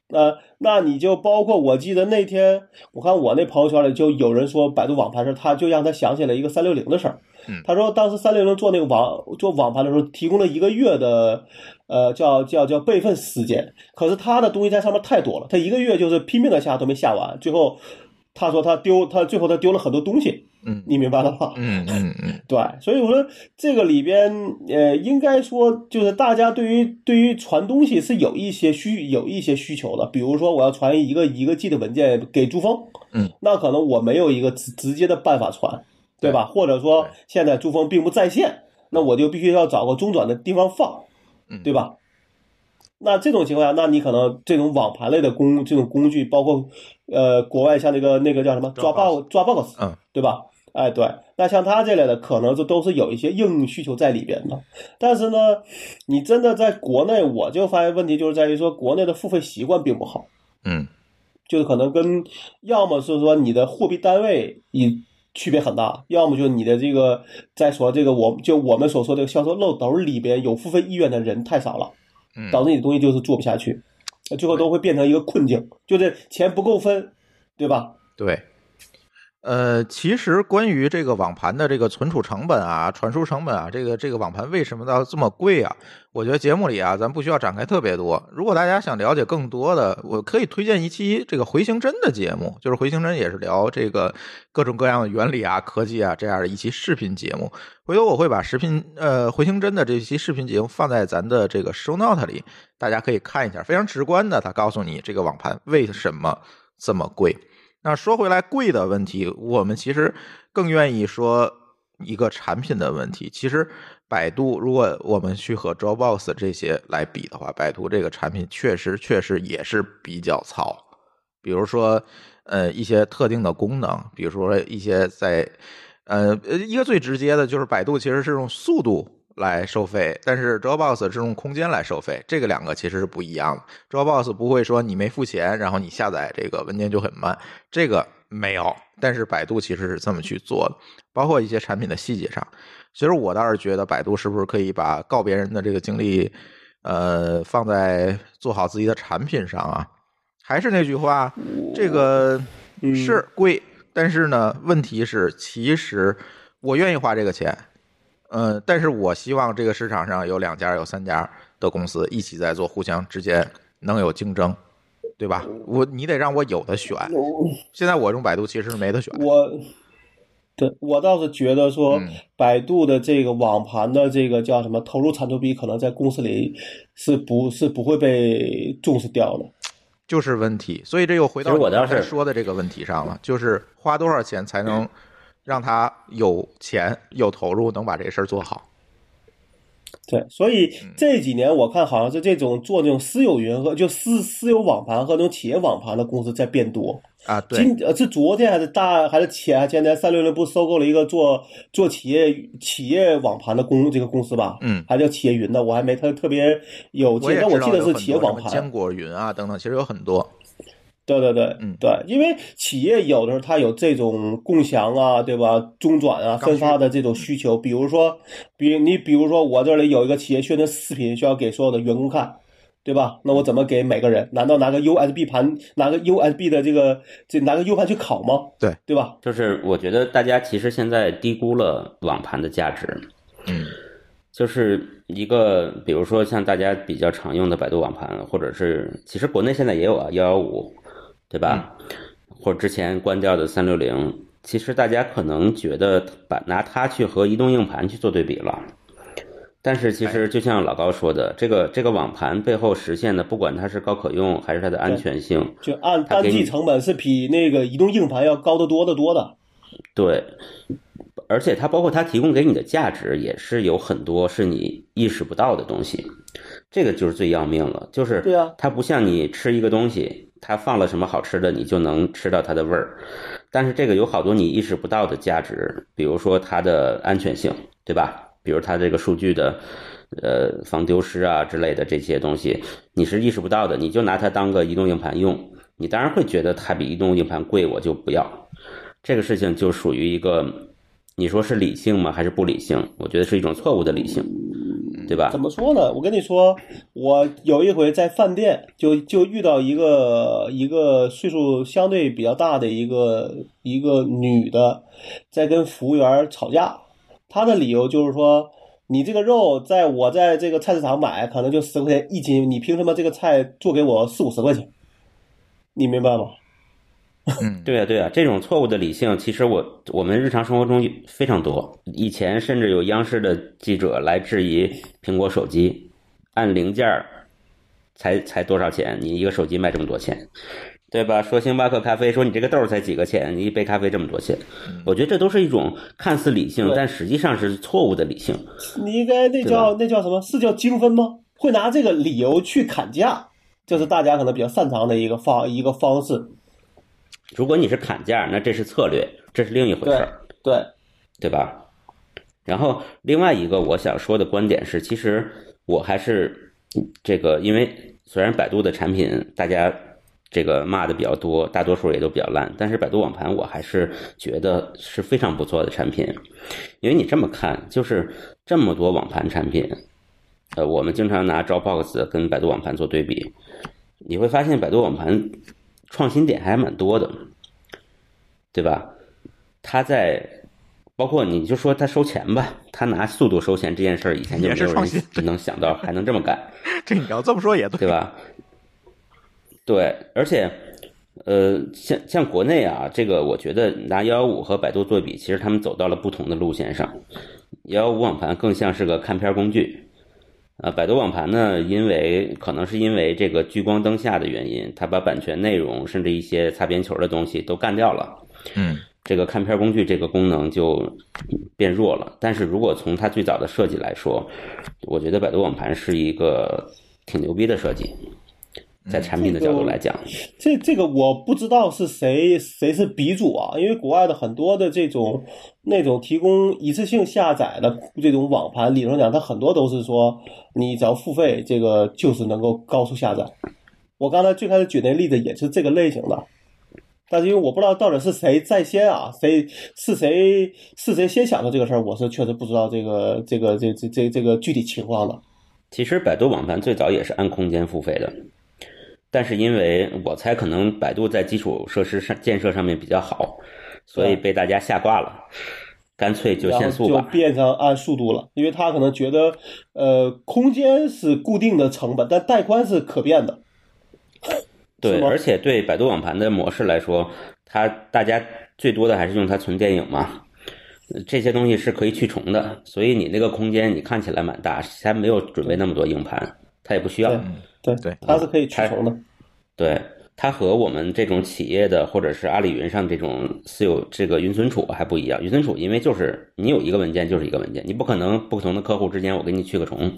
[SPEAKER 2] 那那你就包括我记得那天我看我那朋友圈里就有人说百度网盘时，他就让他想起了一个三六零的事儿，
[SPEAKER 1] 嗯。
[SPEAKER 2] 他说当时三六零做那个网做网盘的时候，提供了一个月的呃叫叫叫备份时间，可是他的东西在上面太多了，他一个月就是拼命的下都没下完，最后他说他丢他最后他丢了很多东西，
[SPEAKER 1] 嗯。
[SPEAKER 2] 你明白了吧？
[SPEAKER 1] 嗯嗯嗯，
[SPEAKER 2] 对，所以我说这个里边，呃，应该说就是大家对于对于传东西是有一些需有一些需求的，比如说我要传一个一个 G 的文件给珠峰，
[SPEAKER 1] 嗯，
[SPEAKER 2] 那可能我没有一个直直接的办法传，对吧？或者说现在珠峰并不在线，那我就必须要找个中转的地方放，
[SPEAKER 1] 嗯。
[SPEAKER 2] 对吧？那这种情况下，那你可能这种网盘类的工这种工具，包括呃国外像那个那个叫什么
[SPEAKER 1] ？Dropbox
[SPEAKER 2] Dropbox Dropbox，
[SPEAKER 1] 嗯，
[SPEAKER 2] 对吧？哎，对，那像他这类的，可能这都是有一些应用需求在里边的。但是呢，你真的在国内，我就发现问题就是在于说，国内的付费习惯并不好，
[SPEAKER 1] 嗯。
[SPEAKER 2] 就是可能跟要么是说你的货币单位以区别很大，要么就是你的这个在说这个我就我们所说这个销售漏斗里边有付费意愿的人太少了，
[SPEAKER 1] 嗯，
[SPEAKER 2] 导致你的东西就是做不下去，最后都会变成一个困境，就是钱不够分，对吧？
[SPEAKER 1] 对。呃，其实关于这个网盘的这个存储成本啊、传输成本啊，这个这个网盘为什么要这么贵啊？我觉得节目里啊，咱不需要展开特别多。如果大家想了解更多的，我可以推荐一期这个回形针的节目，就是回形针也是聊这个各种各样的原理啊、科技啊这样的一期视频节目。回头我会把视频呃回形针的这期视频节目放在咱的这个 show note 里，大家可以看一下，非常直观的，他告诉你这个网盘为什么这么贵。那说回来，贵的问题，我们其实更愿意说一个产品的问题。其实，百度如果我们去和 Dropbox 这些来比的话，百度这个产品确实确实也是比较糙。比如说，呃，一些特定的功能，比如说一些在，呃，呃一个最直接的就是百度其实是用速度来收费，但是 Dropbox 是用空间来收费，这个两个其实是不一样的。Dropbox 不会说你没付钱，然后你下载这个文件就很慢，这个没有。但是百度其实是这么去做的，包括一些产品的细节上。其实我倒是觉得百度是不是可以把告别人的这个精力，呃，放在做好自己的产品上啊？还是那句话，这个
[SPEAKER 2] 嗯
[SPEAKER 1] 是贵，但是呢，问题是其实我愿意花这个钱，呃，但是我希望这个市场上有两家、有三家的公司一起在做，互相之间能有竞争，对吧？我你得让我有的选。现在我用百度其实是没得选。
[SPEAKER 2] 我，对我倒是觉得说
[SPEAKER 1] 嗯，
[SPEAKER 2] 百度的这个网盘的这个叫什么投入产出比，可能在公司里是不是不会被重视掉的。
[SPEAKER 1] 就是问题，所以这又回到
[SPEAKER 3] 我
[SPEAKER 1] 刚才说的这个问题上了，就是花多少钱才能让他有钱有投入，能把这事儿做好。
[SPEAKER 2] 对，所以
[SPEAKER 1] 嗯
[SPEAKER 2] 这几年我看好像是这种做那种私有云和就私私有网盘和那种企业网盘的公司在变多。
[SPEAKER 1] 啊，对，
[SPEAKER 2] 今呃是昨天还是大还是前前天三六零不是收购了一个做做企业企业网盘的公这个公司吧？
[SPEAKER 1] 嗯，
[SPEAKER 2] 还叫企业云的，我还没特特别有记，但我记得是企业网盘。
[SPEAKER 1] 坚果云啊等等，其实有很多。
[SPEAKER 2] 对对对，
[SPEAKER 1] 嗯
[SPEAKER 2] 对，因为企业有的时候它有这种共享啊，对吧？中转啊、分发的这种需求，比如说，比你比如说我这里有一个企业宣传视频需要给所有的员工看，对吧？那我怎么给每个人？难道拿个 USB 盘，拿个 USB 的这个这拿个 U 盘去拷吗？
[SPEAKER 1] 对，
[SPEAKER 2] 对吧？
[SPEAKER 3] 就是我觉得大家其实现在低估了网盘的价值，
[SPEAKER 1] 嗯
[SPEAKER 3] 就是一个比如说像大家比较常用的百度网盘，或者是其实国内现在也有啊幺幺五，对吧？或者之前关掉的三六零，其实大家可能觉得把拿它去和移动硬盘去做对比了。但是其实就像老高说的，这个这个网盘背后实现的，不管它是高可用还是它的安全性，
[SPEAKER 2] 就按单机成本是比那个移动硬盘要高得多得多的。
[SPEAKER 3] 对，而且它包括它提供给你的价值，也是有很多是你意识不到的东西，这个就是最要命了。就是
[SPEAKER 2] 对啊
[SPEAKER 3] 它不像你吃一个东西，它放了什么好吃的，你就能吃到它的味儿。但是这个有好多你意识不到的价值，比如说它的安全性，对吧？比如它这个数据的。呃，防丢失啊之类的这些东西，你是意识不到的，你就拿它当个移动硬盘用，你当然会觉得它比移动硬盘贵，我就不要。这个事情就属于一个，你说是理性吗？还是不理性？我觉得是一种错误的理性，对吧
[SPEAKER 2] 怎？么说呢？我跟你说，我有一回在饭店就就遇到一个一个岁数相对比较大的一个一个女的，在跟服务员吵架。她的理由就是说，你这个肉在我在这个菜市场买，可能就十块钱一斤，你凭什么这个菜做给我四五十块钱？你明白吗？
[SPEAKER 1] 嗯，
[SPEAKER 3] 对啊，对啊，这种错误的理性，其实我我们日常生活中非常多。以前甚至有央视的记者来质疑苹果手机，按零件儿才才多少钱？你一个手机卖这么多钱，对吧？说星巴克咖啡，说你这个豆儿才几个钱，你一杯咖啡这么多钱。我觉得这都是一种看似理性，但实际上是错误的理性。
[SPEAKER 2] 你应该那叫那叫什么？是叫精分吗？会拿这个理由去砍价，这是大家可能比较擅长的一个方一个方式。
[SPEAKER 3] 如果你是砍价，那这是策略，这是另一回事儿。
[SPEAKER 2] 对，
[SPEAKER 3] 对吧？然后另外一个我想说的观点是，其实我还是这个，因为虽然百度的产品大家这个骂的比较多，大多数也都比较烂，但是百度网盘我还是觉得是非常不错的产品，因为你这么看，就是这么多网盘产品，呃，我们经常拿 Dropbox 跟百度网盘做对比，你会发现百度网盘创新点还蛮多的，对吧？他在包括你就说他收钱吧，他拿速度收钱这件事儿，以前就
[SPEAKER 1] 也
[SPEAKER 3] 没有人
[SPEAKER 1] 是创新
[SPEAKER 3] 能想到还能这么干，
[SPEAKER 1] 这你要这么说也对
[SPEAKER 3] 对吧？对，而且呃，像像国内啊，这个我觉得拿幺幺五和百度做比，其实他们走到了不同的路线上。幺幺五网盘更像是个看片工具，啊，百度网盘呢，因为可能是因为这个聚光灯下的原因，它把版权内容甚至一些擦边球的东西都干掉了。
[SPEAKER 1] 嗯
[SPEAKER 3] 这个看片工具这个功能就变弱了。但是如果从它最早的设计来说，我觉得百度网盘是一个挺牛逼的设计，在产品的角度来讲，
[SPEAKER 2] 这这个我不知道是谁谁是鼻祖啊，因为国外的很多的这种那种提供一次性下载的这种网盘，理论上讲，它很多都是说你只要付费，这个就是能够高速下载。我刚才最开始举那例子也是这个类型的，但是因为我不知道到底是谁在先啊，谁是谁是谁先想到这个事儿，我是确实不知道这个这个这这这这个具体情况的。
[SPEAKER 3] 其实百度网盘最早也是按空间付费的，但是因为我猜可能百度在基础设施上建设上面比较好，所以被大家吓挂了，干脆就限速吧。
[SPEAKER 2] 变成按速度了，因为他可能觉得，呃，空间是固定的成本，但带宽是可变的。
[SPEAKER 3] 对，而且对百度网盘的模式来说，它大家最多的还是用它存电影嘛，呃这些东西是可以去重的，所以你那个空间你看起来蛮大，它没有准备那么多硬盘，它也不需要。
[SPEAKER 2] 对
[SPEAKER 1] 对
[SPEAKER 2] 它是可以去重的。
[SPEAKER 3] 对，它和我们这种企业的或者是阿里云上这种私有这个云存储还不一样。云存储因为就是你有一个文件就是一个文件，你不可能不同的客户之间我给你去个重。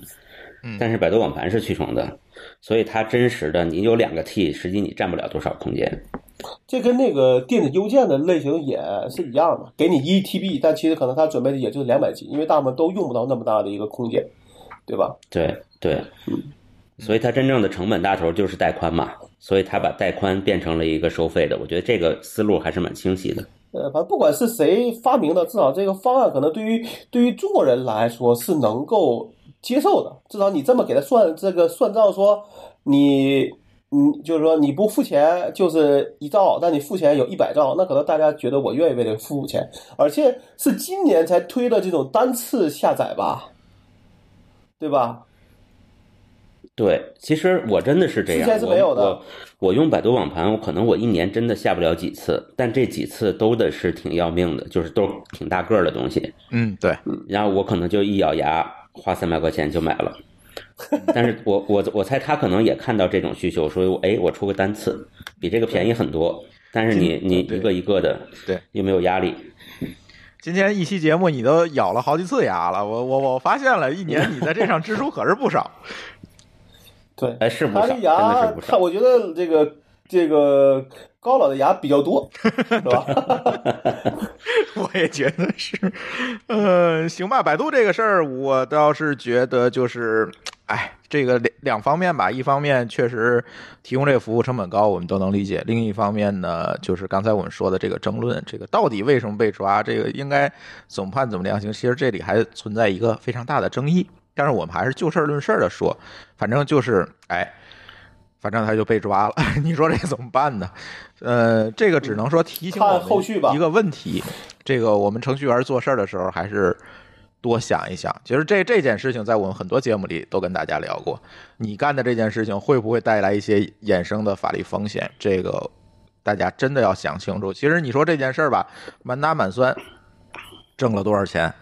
[SPEAKER 3] 但是百度网盘是去重的，所以它真实的你有两个 T，实际你占不了多少空间。
[SPEAKER 2] 这跟那个电子邮件的类型也是一样的，给你一 TB，但其实可能它准备的也就是两百 G，因为大部分都用不到那么大的一个空间，对吧？
[SPEAKER 3] 对对，所以它真正的成本大头就是带宽嘛，所以它把带宽变成了一个收费的，我觉得这个思路还是蛮清晰的。
[SPEAKER 2] 呃，反正不管是谁发明的，至少这个方案可能对于对于中国人来说是能够接受的。至少你这么给他算这个算账，说你你就是说你不付钱就是一兆，但你付钱有一百兆，那可能大家觉得我愿意为这个付钱，而且是今年才推的这种单次下载吧，对吧？
[SPEAKER 3] 对，其实我真的是这样，
[SPEAKER 2] 之前是没有的
[SPEAKER 3] 我我我用百度网盘，我可能我一年真的下不了几次，但这几次都的是挺要命的，就是都是挺大个儿的东西，
[SPEAKER 1] 嗯，对，
[SPEAKER 3] 然后我可能就一咬牙花三百块钱就买了。但是我我我猜他可能也看到这种需求，所以我哎我出个单次，比这个便宜很多，但是你你一个一个的，
[SPEAKER 1] 对，
[SPEAKER 3] 又没有压力。
[SPEAKER 1] 今天一期节目你都咬了好几次牙了，我我我发现了，一年你在这上支出可是不少。
[SPEAKER 2] 对，
[SPEAKER 3] 哎是不少
[SPEAKER 2] 他的牙
[SPEAKER 3] 真的是不少
[SPEAKER 2] 他我觉得这个这个高老的牙比较多，是吧？
[SPEAKER 1] 我也觉得是，呃，行吧。百度这个事儿，我倒是觉得就是，哎，这个两两方面吧。一方面确实提供这个服务成本高，我们都能理解；另一方面呢，就是刚才我们说的这个争论，这个到底为什么被抓，这个应该怎么判怎么量刑，其实这里还存在一个非常大的争议。但是我们还是就事儿论事儿的说，反正就是，哎。反正他就被抓了，你说这怎么办呢？呃，这个只能说提醒我
[SPEAKER 2] 看后续吧
[SPEAKER 1] 们一个问题，这个我们程序员做事儿的时候还是多想一想。其实这这件事情在我们很多节目里都跟大家聊过，你干的这件事情会不会带来一些衍生的法律风险？这个大家真的要想清楚。其实你说这件事儿吧，满打满算挣了多少钱？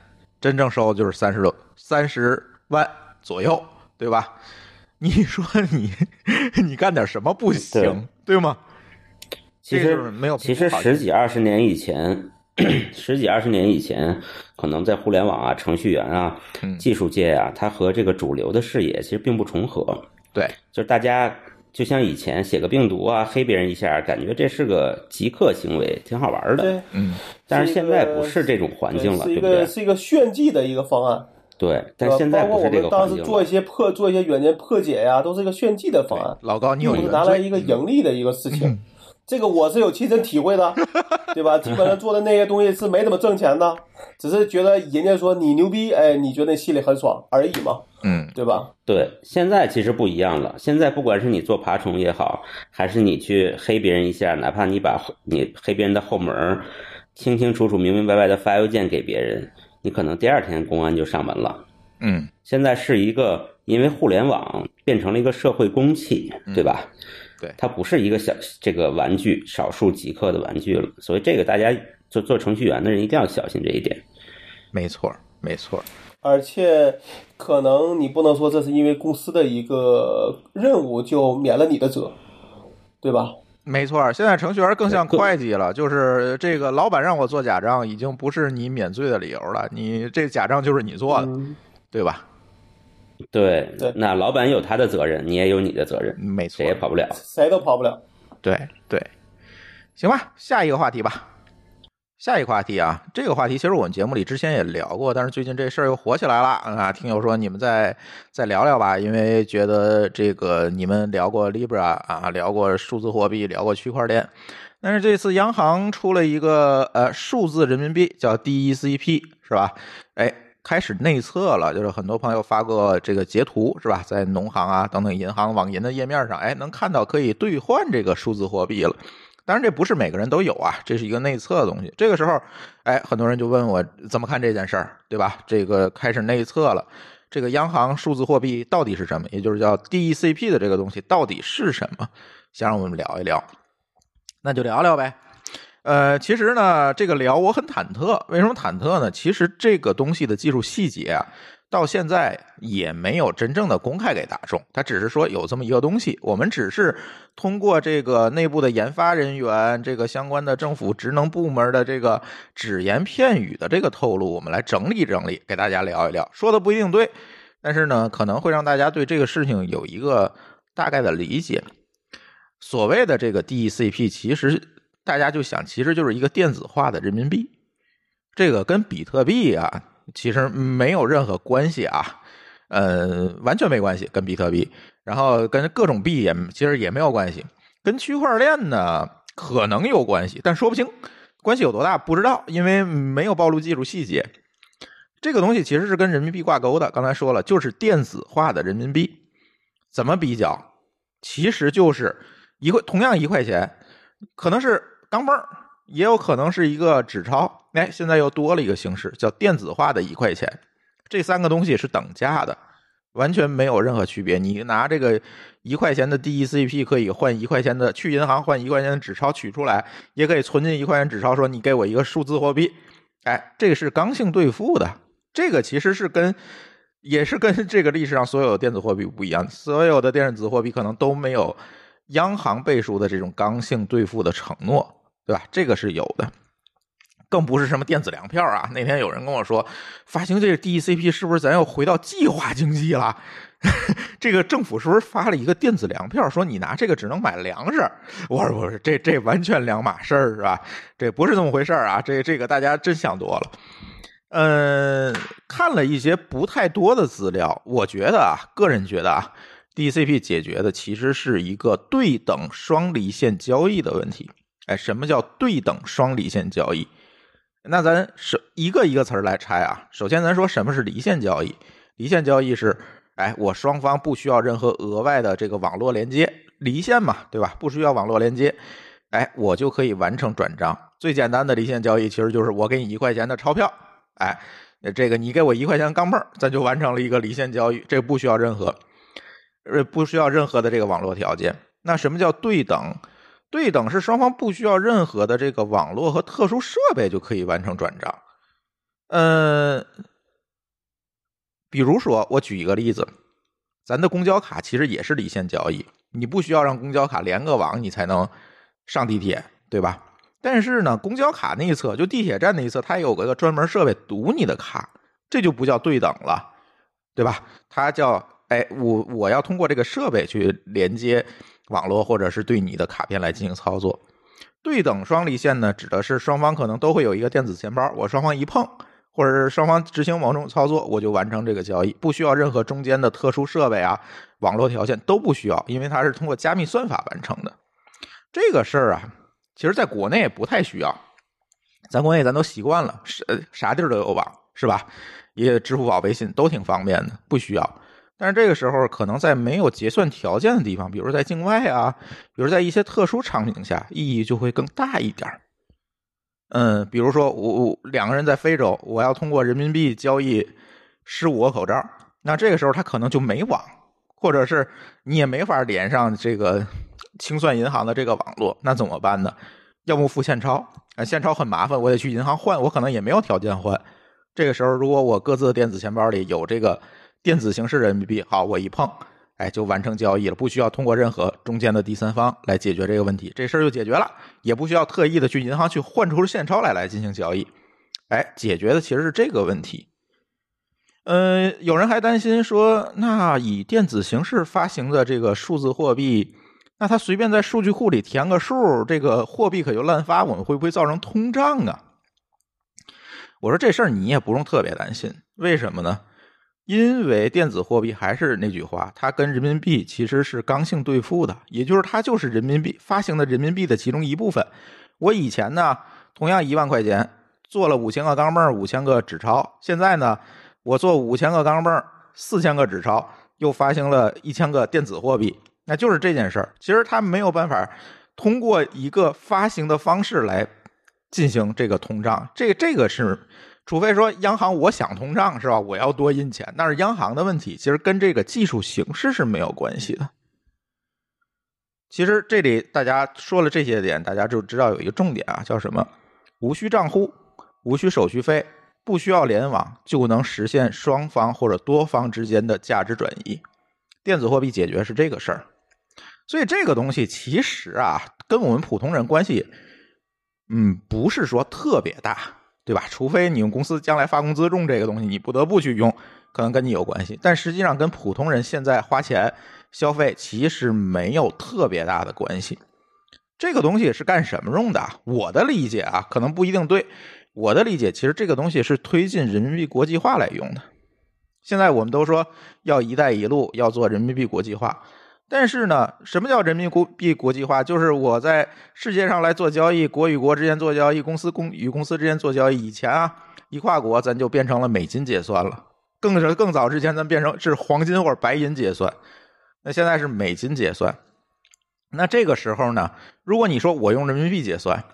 [SPEAKER 1] 真正收的就是三十多三十万左右，对吧？你说你 你干点什么不行，对吗？
[SPEAKER 3] 其实
[SPEAKER 1] 没有
[SPEAKER 3] 其实十几二十年以前，十几二十年以前，可能在互联网啊、程序员啊、
[SPEAKER 1] 嗯
[SPEAKER 3] 技术界啊，它和这个主流的视野其实并不重合。
[SPEAKER 1] 对，
[SPEAKER 3] 就是大家就像以前写个病毒啊，黑别人一下，感觉这是个极客行为，挺好玩的。
[SPEAKER 2] 对，
[SPEAKER 1] 嗯，
[SPEAKER 3] 但是现在不是这种环境了，
[SPEAKER 2] 是一
[SPEAKER 3] 对不对
[SPEAKER 2] 个？是一个炫技的一个方案。
[SPEAKER 3] 对，但现在
[SPEAKER 2] 包括我
[SPEAKER 3] 不是这个
[SPEAKER 2] 们当时。做一些破做一些软件破解呀、都是一个炫技的方案，
[SPEAKER 1] 老高，你有
[SPEAKER 2] 拿来一个盈利的一个事情。这个我是有亲身体会的，对吧？基本上做的那些东西是没怎么挣钱的，只是觉得人家说你牛逼，哎，你觉得心里很爽而已嘛，
[SPEAKER 1] 嗯，
[SPEAKER 2] 对吧？
[SPEAKER 3] 对，现在其实不一样了。现在不管是你做爬虫也好，还是你去黑别人一下，哪怕你把你黑别人的后门清清楚楚、明明白白的发邮件给别人，你可能第二天公安就上门了。
[SPEAKER 1] 嗯，
[SPEAKER 3] 现在是一个因为互联网变成了一个社会公器，对吧？
[SPEAKER 1] 对
[SPEAKER 3] 它不是一个小这个玩具，少数极客的玩具了。所以这个大家做做程序员的人一定要小心这一点。
[SPEAKER 1] 没错，没错，
[SPEAKER 2] 而且可能你不能说这是因为公司的一个任务就免了你的责，对吧？
[SPEAKER 1] 没错。现在程序员更像会计了，就是这个老板让我做假账，已经不是你免罪的理由了，你这假账就是你做的，
[SPEAKER 2] 嗯，
[SPEAKER 1] 对吧？
[SPEAKER 3] 对，
[SPEAKER 2] 对
[SPEAKER 3] 那老板有他的责任，你也有你的责任，
[SPEAKER 1] 没错
[SPEAKER 3] 谁，也跑不了。
[SPEAKER 2] 谁都跑不了。
[SPEAKER 1] 对对，行吧，下一个话题吧。下一个话题啊，这个话题其实我们节目里之前也聊过，但是最近这事儿又火起来了啊！听友说你们再再聊聊吧，因为觉得这个你们聊过 Libra 啊，聊过数字货币，聊过区块链，但是这次央行出了一个呃数字人民币叫 DECP 是吧？哎，开始内测了，就是很多朋友发过这个截图是吧？在农行啊等等银行网银的页面上，哎，能看到可以兑换这个数字货币了。当然，这不是每个人都有啊，这是一个内测的东西。这个时候，哎，很多人就问我怎么看这件事儿，对吧？这个开始内测了，这个央行数字货币到底是什么？也就是叫 DECP 的这个东西到底是什么？想让我们聊一聊，那就聊聊呗。呃，其实呢，这个聊我很忐忑。为什么忐忑呢？其实这个东西的技术细节啊，到现在也没有真正的公开给大众。它只是说有这么一个东西，我们只是通过这个内部的研发人员、这个相关的政府职能部门的这个只言片语的这个透露，我们来整理整理，给大家聊一聊。说的不一定对，但是呢，可能会让大家对这个事情有一个大概的理解。所谓的这个 DECP，其实大家就想，其实就是一个电子化的人民币，这个跟比特币啊，其实没有任何关系啊，呃，完全没关系，跟比特币，然后跟各种币也其实也没有关系，跟区块链呢可能有关系，但说不清关系有多大不知道，因为没有暴露技术细节。这个东西其实是跟人民币挂钩的，刚才说了，就是电子化的人民币。怎么比较？其实就是一块同样一块钱，可能是钢镚儿，也有可能是一个纸钞。哎，现在又多了一个形式，叫电子化的一块钱。这三个东西是等价的，完全没有任何区别。你拿这个一块钱的 DECP 可以换一块钱的，去银行换一块钱的纸钞取出来，也可以存进一块钱纸钞，说你给我一个数字货币。哎，这个是刚性兑付的，这个其实是跟。也是跟这个历史上所有的电子货币不一样，所有的电子货币可能都没有央行背书的这种刚性兑付的承诺，对吧？这个是有的，更不是什么电子粮票啊。那天有人跟我说，发行这个 DECP 是不是咱又回到计划经济了？这个政府是不是发了一个电子粮票，说你拿这个只能买粮食？我说不是，这这完全两码事儿，是吧？这不是这么回事儿啊！这这个大家真想多了。嗯，看了一些不太多的资料，我觉得啊，个人觉得啊，DCP 解决的其实是一个对等双离线交易的问题。哎，什么叫对等双离线交易？那咱是一个一个词儿来拆啊。首先，咱说什么是离线交易？离线交易是，哎，我双方不需要任何额外的这个网络连接，离线嘛，对吧？不需要网络连接，哎，我就可以完成转账。最简单的离线交易其实就是我给你一块钱的钞票。哎，这个你给我一块钱钢镚儿，咱就完成了一个离线交易，这不需要任何，呃，不需要任何的这个网络条件。那什么叫对等？对等是双方不需要任何的这个网络和特殊设备就可以完成转账。嗯，比如说我举一个例子，咱的公交卡其实也是离线交易，你不需要让公交卡连个网，你才能上地铁，对吧？但是呢，公交卡那一侧，就地铁站那一侧，它有个专门设备读你的卡，这就不叫对等了，对吧？它叫哎，我我要通过这个设备去连接网络，或者是对你的卡片来进行操作。对等双离线呢，指的是双方可能都会有一个电子钱包，我双方一碰，或者是双方执行某种操作，我就完成这个交易，不需要任何中间的特殊设备啊、网络条件都不需要，因为它是通过加密算法完成的。这个事儿啊。其实，在国内不太需要，咱国内咱都习惯了，啥啥地儿都有网，是吧？也支付宝、微信都挺方便的，不需要。但是这个时候，可能在没有结算条件的地方，比如在境外啊，比如在一些特殊场景下，意义就会更大一点嗯，比如说我我两个人在非洲，我要通过人民币交易十五个口罩，那这个时候他可能就没网，或者是你也没法连上这个。清算银行的这个网络，那怎么办呢？要不付现钞啊？现钞很麻烦，我得去银行换，我可能也没有条件换。这个时候，如果我各自的电子钱包里有这个电子形式人民币，好，我一碰，哎，就完成交易了，不需要通过任何中间的第三方来解决这个问题，这事儿就解决了，也不需要特意的去银行去换出现钞来来进行交易，哎，解决的其实是这个问题。嗯，有人还担心说，那以电子形式发行的这个数字货币。那他随便在数据库里填个数，这个货币可就滥发，我们会不会造成通胀啊？我说这事儿你也不用特别担心，为什么呢？因为电子货币还是那句话，它跟人民币其实是刚性兑付的，也就是它就是人民币发行的人民币的其中一部分。我以前呢，同样一万块钱做了五千个钢镚五千个纸钞，现在呢，我做五千个钢镚四千个纸钞，又发行了一千个电子货币。那就是这件事儿，其实它没有办法通过一个发行的方式来进行这个通胀，这这个是，除非说央行我想通胀是吧？我要多印钱，那是央行的问题，其实跟这个技术形式是没有关系的。其实这里大家说了这些点，大家就知道有一个重点啊，叫什么？无需账户，无需手续费，不需要联网，就能实现双方或者多方之间的价值转移。电子货币解决是这个事儿。所以这个东西其实啊，跟我们普通人关系，嗯，不是说特别大，对吧？除非你用公司将来发工资用这个东西，你不得不去用，可能跟你有关系。但实际上跟普通人现在花钱消费其实没有特别大的关系。这个东西是干什么用的？我的理解啊，可能不一定对。我的理解，其实这个东西是推进人民币国际化来用的。现在我们都说要“一带一路”，要做人民币国际化。但是呢，什么叫人民币国际化？就是我在世界上来做交易，国与国之间做交易，公司公与公司之间做交易。以前啊，一跨国咱就变成了美金结算了，更是更早之前咱变成是黄金或者白银结算。那现在是美金结算。那这个时候呢，如果你说我用人民币结算，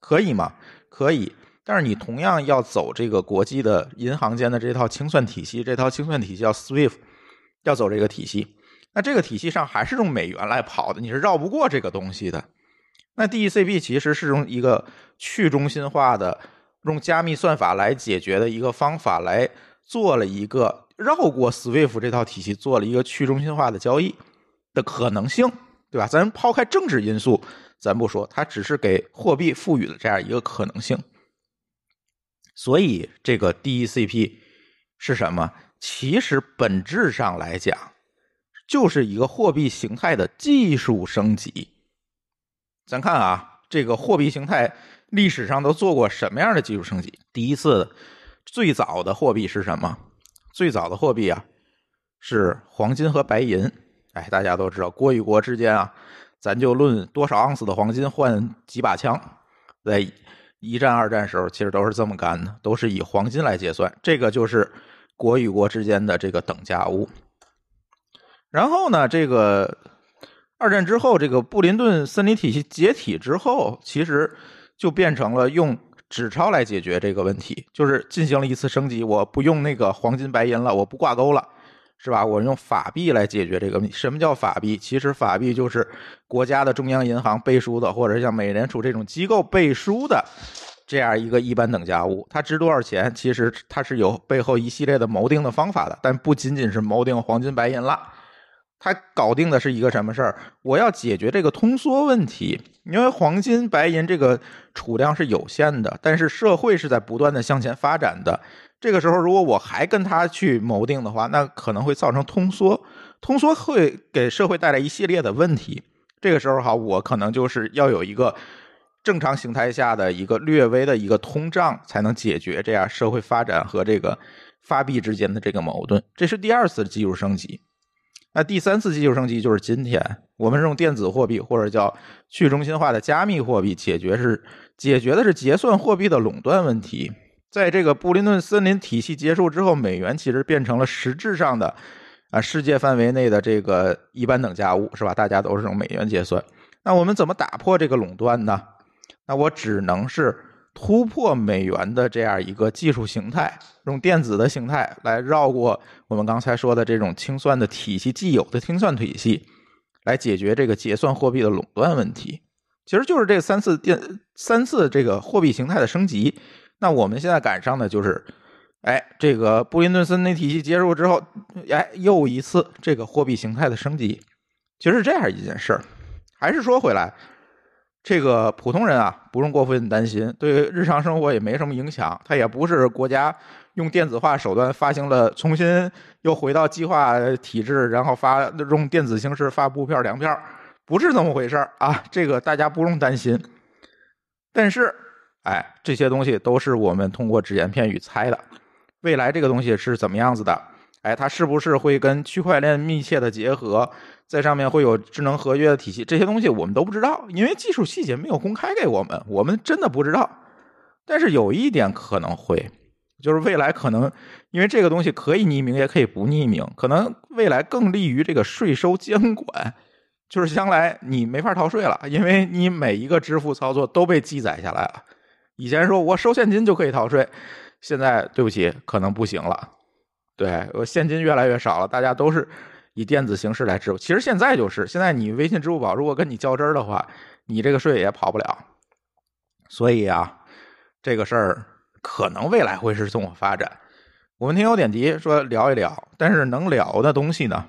[SPEAKER 1] 可以吗？可以。但是你同样要走这个国际的银行间的这套清算体系，这套清算体系叫 SWIFT，要走这个体系。那这个体系上还是用美元来跑的，你是绕不过这个东西的。那 DECP 其实是用一个去中心化的、用加密算法来解决的一个方法，来做了一个绕过 SWIFT 这套体系，做了一个去中心化的交易的可能性，对吧？咱抛开政治因素，咱不说，它只是给货币赋予了这样一个可能性。所以这个 DECP 是什么？其实本质上来讲。就是一个货币形态的技术升级。咱看啊，这个货币形态历史上都做过什么样的技术升级？第一次最早的货币是什么？最早的货币啊是黄金和白银。哎，大家都知道，国与国之间啊，咱就论多少盎司的黄金换几把枪，在一战、二战时候其实都是这么干的，都是以黄金来结算。这个就是国与国之间的这个等价物。然后呢，这个二战之后，这个布林顿森林体系解体之后，其实就变成了用纸钞来解决这个问题，就是进行了一次升级，我不用那个黄金白银了，我不挂钩了，是吧？我用法币来解决这个问题。什么叫法币？其实法币就是国家的中央银行背书的，或者像美联储这种机构背书的这样一个一般等价物。它值多少钱？其实它是有背后一系列的锚定的方法的，但不仅仅是锚定黄金白银了。它搞定的是一个什么事儿？我要解决这个通缩问题，因为黄金、白银这个储量是有限的，但是社会是在不断的向前发展的。这个时候，如果我还跟它去谋定的话，那可能会造成通缩，通缩会给社会带来一系列的问题。这个时候，哈，我可能就是要有一个正常形态下的一个略微的一个通胀，才能解决这样社会发展和这个发币之间的这个矛盾。这是第二次技术升级。那第三次技术升级就是今天，我们是用电子货币或者叫去中心化的加密货币解决是解决的是结算货币的垄断问题。在这个布林顿森林体系结束之后，美元其实变成了实质上的啊世界范围内的这个一般等价物，是吧？大家都是用美元结算。那我们怎么打破这个垄断呢？那我只能是。突破美元的这样一个技术形态，用电子的形态来绕过我们刚才说的这种清算的体系既有的清算体系，来解决这个结算货币的垄断问题。其实就是这三次电三次这个货币形态的升级。那我们现在赶上的就是，哎，这个布林顿森林体系结束之后，哎，又一次这个货币形态的升级。其实是这样一件事儿。还是说回来。这个普通人啊，不用过分担心，对日常生活也没什么影响。它也不是国家用电子化手段发行了，重新又回到计划体制，然后发用电子形式发布票粮票，不是这么回事啊。这个大家不用担心。但是，哎，这些东西都是我们通过只言片语猜的。未来这个东西是怎么样子的？哎，它是不是会跟区块链密切的结合？在上面会有智能合约的体系，这些东西我们都不知道，因为技术细节没有公开给我们，我们真的不知道。但是有一点可能会，就是未来可能，因为这个东西可以匿名，也可以不匿名，可能未来更利于这个税收监管，就是将来你没法逃税了，因为你每一个支付操作都被记载下来了。以前说我收现金就可以逃税，现在对不起，可能不行了。对我现金越来越少了，大家都是。以电子形式来支付，其实现在就是，现在你微信、支付宝如果跟你较真儿的话，你这个税也跑不了。所以啊，这个事儿可能未来会是这么发展。我们听友点题说聊一聊，但是能聊的东西呢，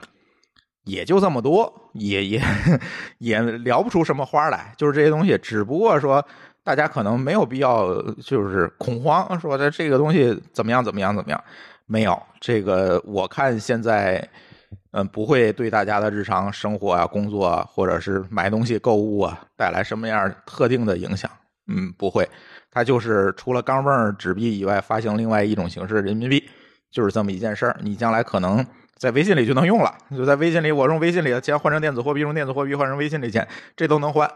[SPEAKER 1] 也就这么多，也也 也聊不出什么花来。就是这些东西，只不过说大家可能没有必要就是恐慌，说的这个东西怎么样怎么样怎么样，没有这个，我看现在。嗯，不会对大家的日常生活啊、工作啊，或者是买东西、购物啊带来什么样特定的影响？嗯，不会，它就是除了钢镚纸币以外，发行另外一种形式人民币，就是这么一件事儿。你将来可能在微信里就能用了，就在微信里，我用微信里的钱换成电子货币，用电子货币换成微信里钱，这都能换，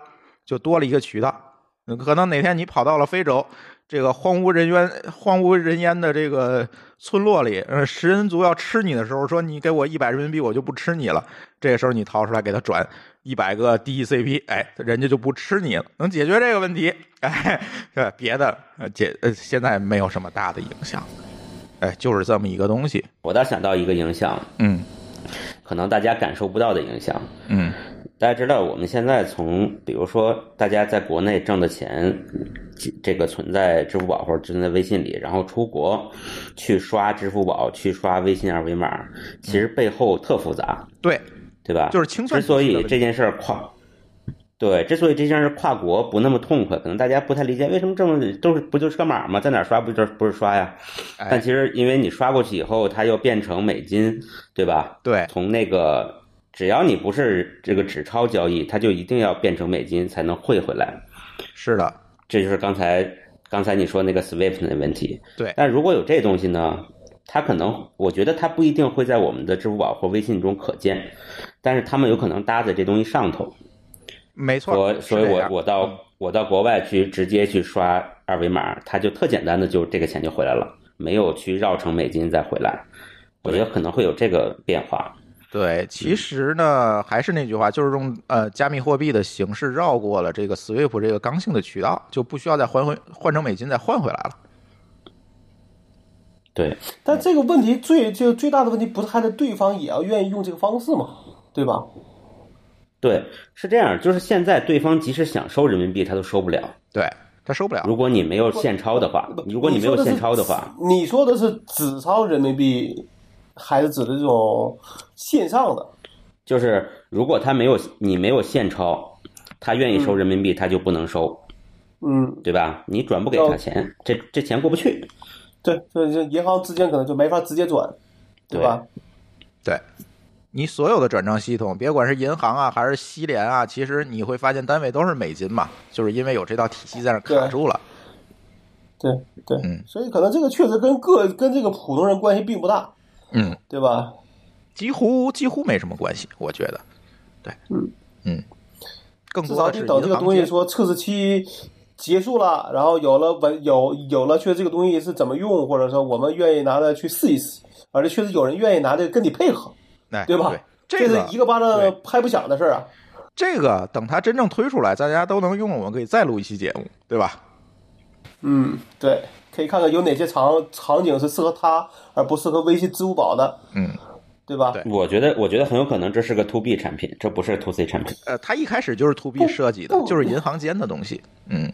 [SPEAKER 1] 就多了一个渠道。可能哪天你跑到了非洲。这个荒无人烟、荒无人烟的这个村落里，呃，食人族要吃你的时候，说你给我一百人民币，我就不吃你了。这个时候你掏出来给他转一百个 DECP，哎，人家就不吃你了，能解决这个问题。哎，别的解呃现在没有什么大的影响，哎，就是这么一个东西。
[SPEAKER 3] 我倒想到一个影响，
[SPEAKER 1] 嗯，
[SPEAKER 3] 可能大家感受不到的影响，
[SPEAKER 1] 嗯。
[SPEAKER 3] 大家知道，我们现在从比如说大家在国内挣的钱，这个存在支付宝或者存在微信里，然后出国去刷支付宝、去刷微信二维码，其实背后特复杂，
[SPEAKER 1] 对
[SPEAKER 3] 对吧？
[SPEAKER 1] 就是清算。
[SPEAKER 3] 之所以这件事儿跨，对，之所以这件事跨国不那么痛快，可能大家不太理解，为什么这么都是不就是个码吗？在哪刷不就是不是刷呀？但其实因为你刷过去以后，它又变成美金，对吧？
[SPEAKER 1] 对，
[SPEAKER 3] 从那个。只要你不是这个纸钞交易，它就一定要变成美金才能汇回来。
[SPEAKER 1] 是的，
[SPEAKER 3] 这就是刚才刚才你说那个 SWIFT 的问题。
[SPEAKER 1] 对，
[SPEAKER 3] 但如果有这东西呢，它可能我觉得它不一定会在我们的支付宝或微信中可见，但是他们有可能搭在这东西上头。
[SPEAKER 1] 没错。
[SPEAKER 3] 我所以，我我到我到国外去直接去刷二维码，它就特简单的就这个钱就回来了，没有去绕成美金再回来。我觉得可能会有这个变化。
[SPEAKER 1] 对，其实呢，还是那句话，就是用呃加密货币的形式绕过了这个 SWIFT 这个刚性的渠道，就不需要再换回换成美金再换回来了。
[SPEAKER 3] 对，
[SPEAKER 2] 但这个问题最就最大的问题不是还得对方也要愿意用这个方式吗？对吧？
[SPEAKER 3] 对，是这样，就是现在对方即使想收人民币，他都收不了。
[SPEAKER 1] 对他收不了。
[SPEAKER 3] 如果你没有现钞的话，如果你没有现钞的话，
[SPEAKER 2] 你说的是纸钞人民币，还是指的这种线上的？
[SPEAKER 3] 就是如果他没有你没有现钞，他愿意收人民币，他就不能收，
[SPEAKER 2] 嗯，
[SPEAKER 3] 对吧？你转不给他钱，这这钱过不去。
[SPEAKER 2] 对，所以就银行之间可能就没法直接转，对吧？
[SPEAKER 1] 对，你所有的转账系统，别管是银行啊，还是西联啊，其实你会发现单位都是美金嘛，就是因为有这道体系在那卡住了。
[SPEAKER 2] 对对，
[SPEAKER 1] 嗯
[SPEAKER 2] 所以可能这个确实跟个跟这个普通人关系并不大，
[SPEAKER 1] 嗯，
[SPEAKER 2] 对吧？
[SPEAKER 1] 几乎几乎没什么关系，我觉得。对，
[SPEAKER 2] 嗯
[SPEAKER 1] 嗯，更多的是
[SPEAKER 2] 得等这个东西说测试期结束了，然后有了文有有了，确实这个东西是怎么用，或者说我们愿意拿来去试一试，而且确实有人愿意拿这个跟你配合，
[SPEAKER 1] 哎，
[SPEAKER 2] 对吧？
[SPEAKER 1] 这
[SPEAKER 2] 这
[SPEAKER 1] 个
[SPEAKER 2] 是一个巴掌拍不响的事儿啊。
[SPEAKER 1] 这个等它真正推出来，大家都能用，我们可以再录一期节目，对吧？
[SPEAKER 2] 嗯，对，可以看看有哪些场场景是适合它，而不适合微信、支付宝的，
[SPEAKER 1] 嗯，
[SPEAKER 2] 对吧？
[SPEAKER 1] 对
[SPEAKER 3] 我觉得，我觉得很有可能这是个 to B 产品，这不是 to C 产品。
[SPEAKER 1] 呃，它一开始就是 to B 设计的，就是银行间的东西。嗯，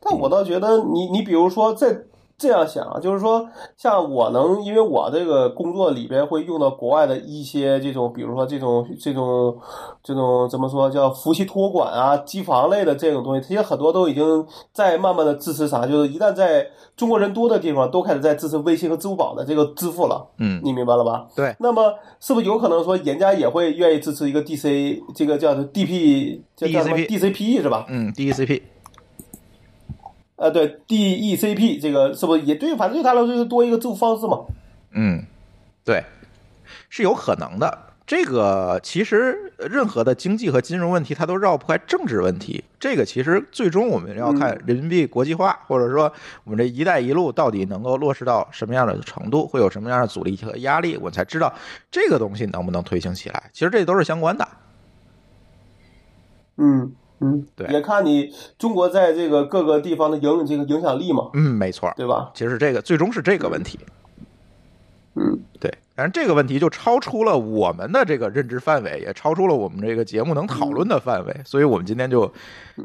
[SPEAKER 2] 但我倒觉得你，你比如说在这样想啊，就是说，像我能，因为我这个工作里边会用到国外的一些这种，比如说这种这种这种怎么说叫服务器托管啊、机房类的这种东西，其实很多都已经在慢慢的支持啥，就是一旦在中国人多的地方，都开始在支持微信和支付宝的这个支付了。
[SPEAKER 1] 嗯
[SPEAKER 2] 你明白了吧？
[SPEAKER 1] 对，
[SPEAKER 2] 那么是不是有可能说，人家也会愿意支持一个 DC 这个叫做 DP 叫叫什么
[SPEAKER 1] DCP
[SPEAKER 2] DCP 是吧？
[SPEAKER 1] 嗯，DECP，
[SPEAKER 2] 呃，对，DECP 这个是不是也对？反正对他来说就是多一个支付方式嘛。
[SPEAKER 1] 嗯，对，是有可能的。这个其实任何的经济和金融问题，它都绕不开政治问题。这个其实最终我们要看人民币国际化，或者说我们这“一带一路”到底能够落实到什么样的程度，会有什么样的阻力和压力，我才知道这个东西能不能推行起来。其实这都是相关的。
[SPEAKER 2] 嗯嗯，
[SPEAKER 1] 对
[SPEAKER 2] 也看你中国在这个各个地方的影这个影响力嘛，
[SPEAKER 1] 嗯，没错。
[SPEAKER 2] 对吧？
[SPEAKER 1] 其实这个最终是这个问题。
[SPEAKER 2] 嗯，
[SPEAKER 1] 对，但是这个问题就超出了我们的这个认知范围，也超出了我们这个节目能讨论的范围，所以我们今天就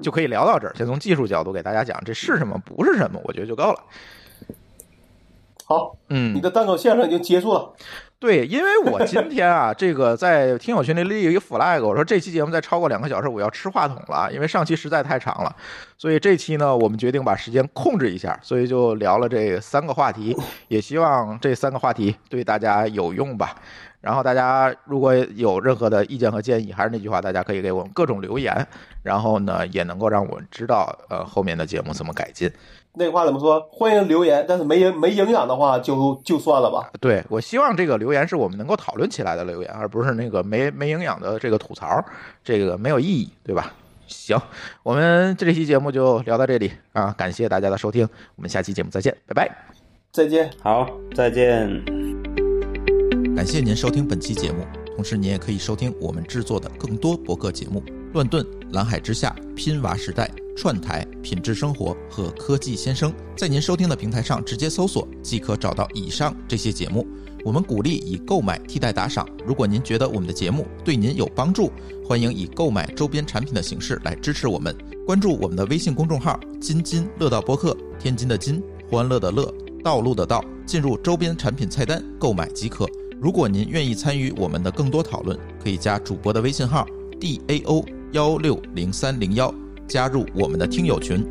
[SPEAKER 1] 就可以聊到这儿。先从技术角度给大家讲这是什么，不是什么，我觉得就够了。
[SPEAKER 2] 好，
[SPEAKER 1] 嗯
[SPEAKER 2] 你，的单口相声已经结束了。
[SPEAKER 1] 对，因为我今天啊，这个在听友群里立一个 flag，我说这期节目再超过两个小时，我要吃话筒了，因为上期实在太长了，所以这期呢，我们决定把时间控制一下，所以就聊了这三个话题，也希望这三个话题对大家有用吧。然后大家如果有任何的意见和建议，还是那句话，大家可以给我们各种留言，然后呢，也能够让我们知道呃后面的节目怎么改进。
[SPEAKER 2] 那话怎么说？欢迎留言，但是没营没营养的话就就算了吧。
[SPEAKER 1] 对我希望这个留言是我们能够讨论起来的留言，而不是那个没没营养的这个吐槽，这个没有意义，对吧？行，我们这期节目就聊到这里啊，感谢大家的收听，我们下期节目再见，拜拜。
[SPEAKER 2] 再见。
[SPEAKER 3] 好，再见。
[SPEAKER 4] 感谢您收听本期节目，同时您也可以收听我们制作的更多博客节目：乱炖、蓝海之下、拼娃时代、串台、品质生活和科技先生。在您收听的平台上直接搜索，即可找到以上这些节目。我们鼓励以购买替代打赏。如果您觉得我们的节目对您有帮助，欢迎以购买周边产品的形式来支持我们。关注我们的微信公众号“津津乐道播客”，天津的津，欢乐的乐，道路的道，进入周边产品菜单购买即可。如果您愿意参与我们的更多讨论，可以加主播的微信号 d a o 幺六零三零幺，加入我们的听友群。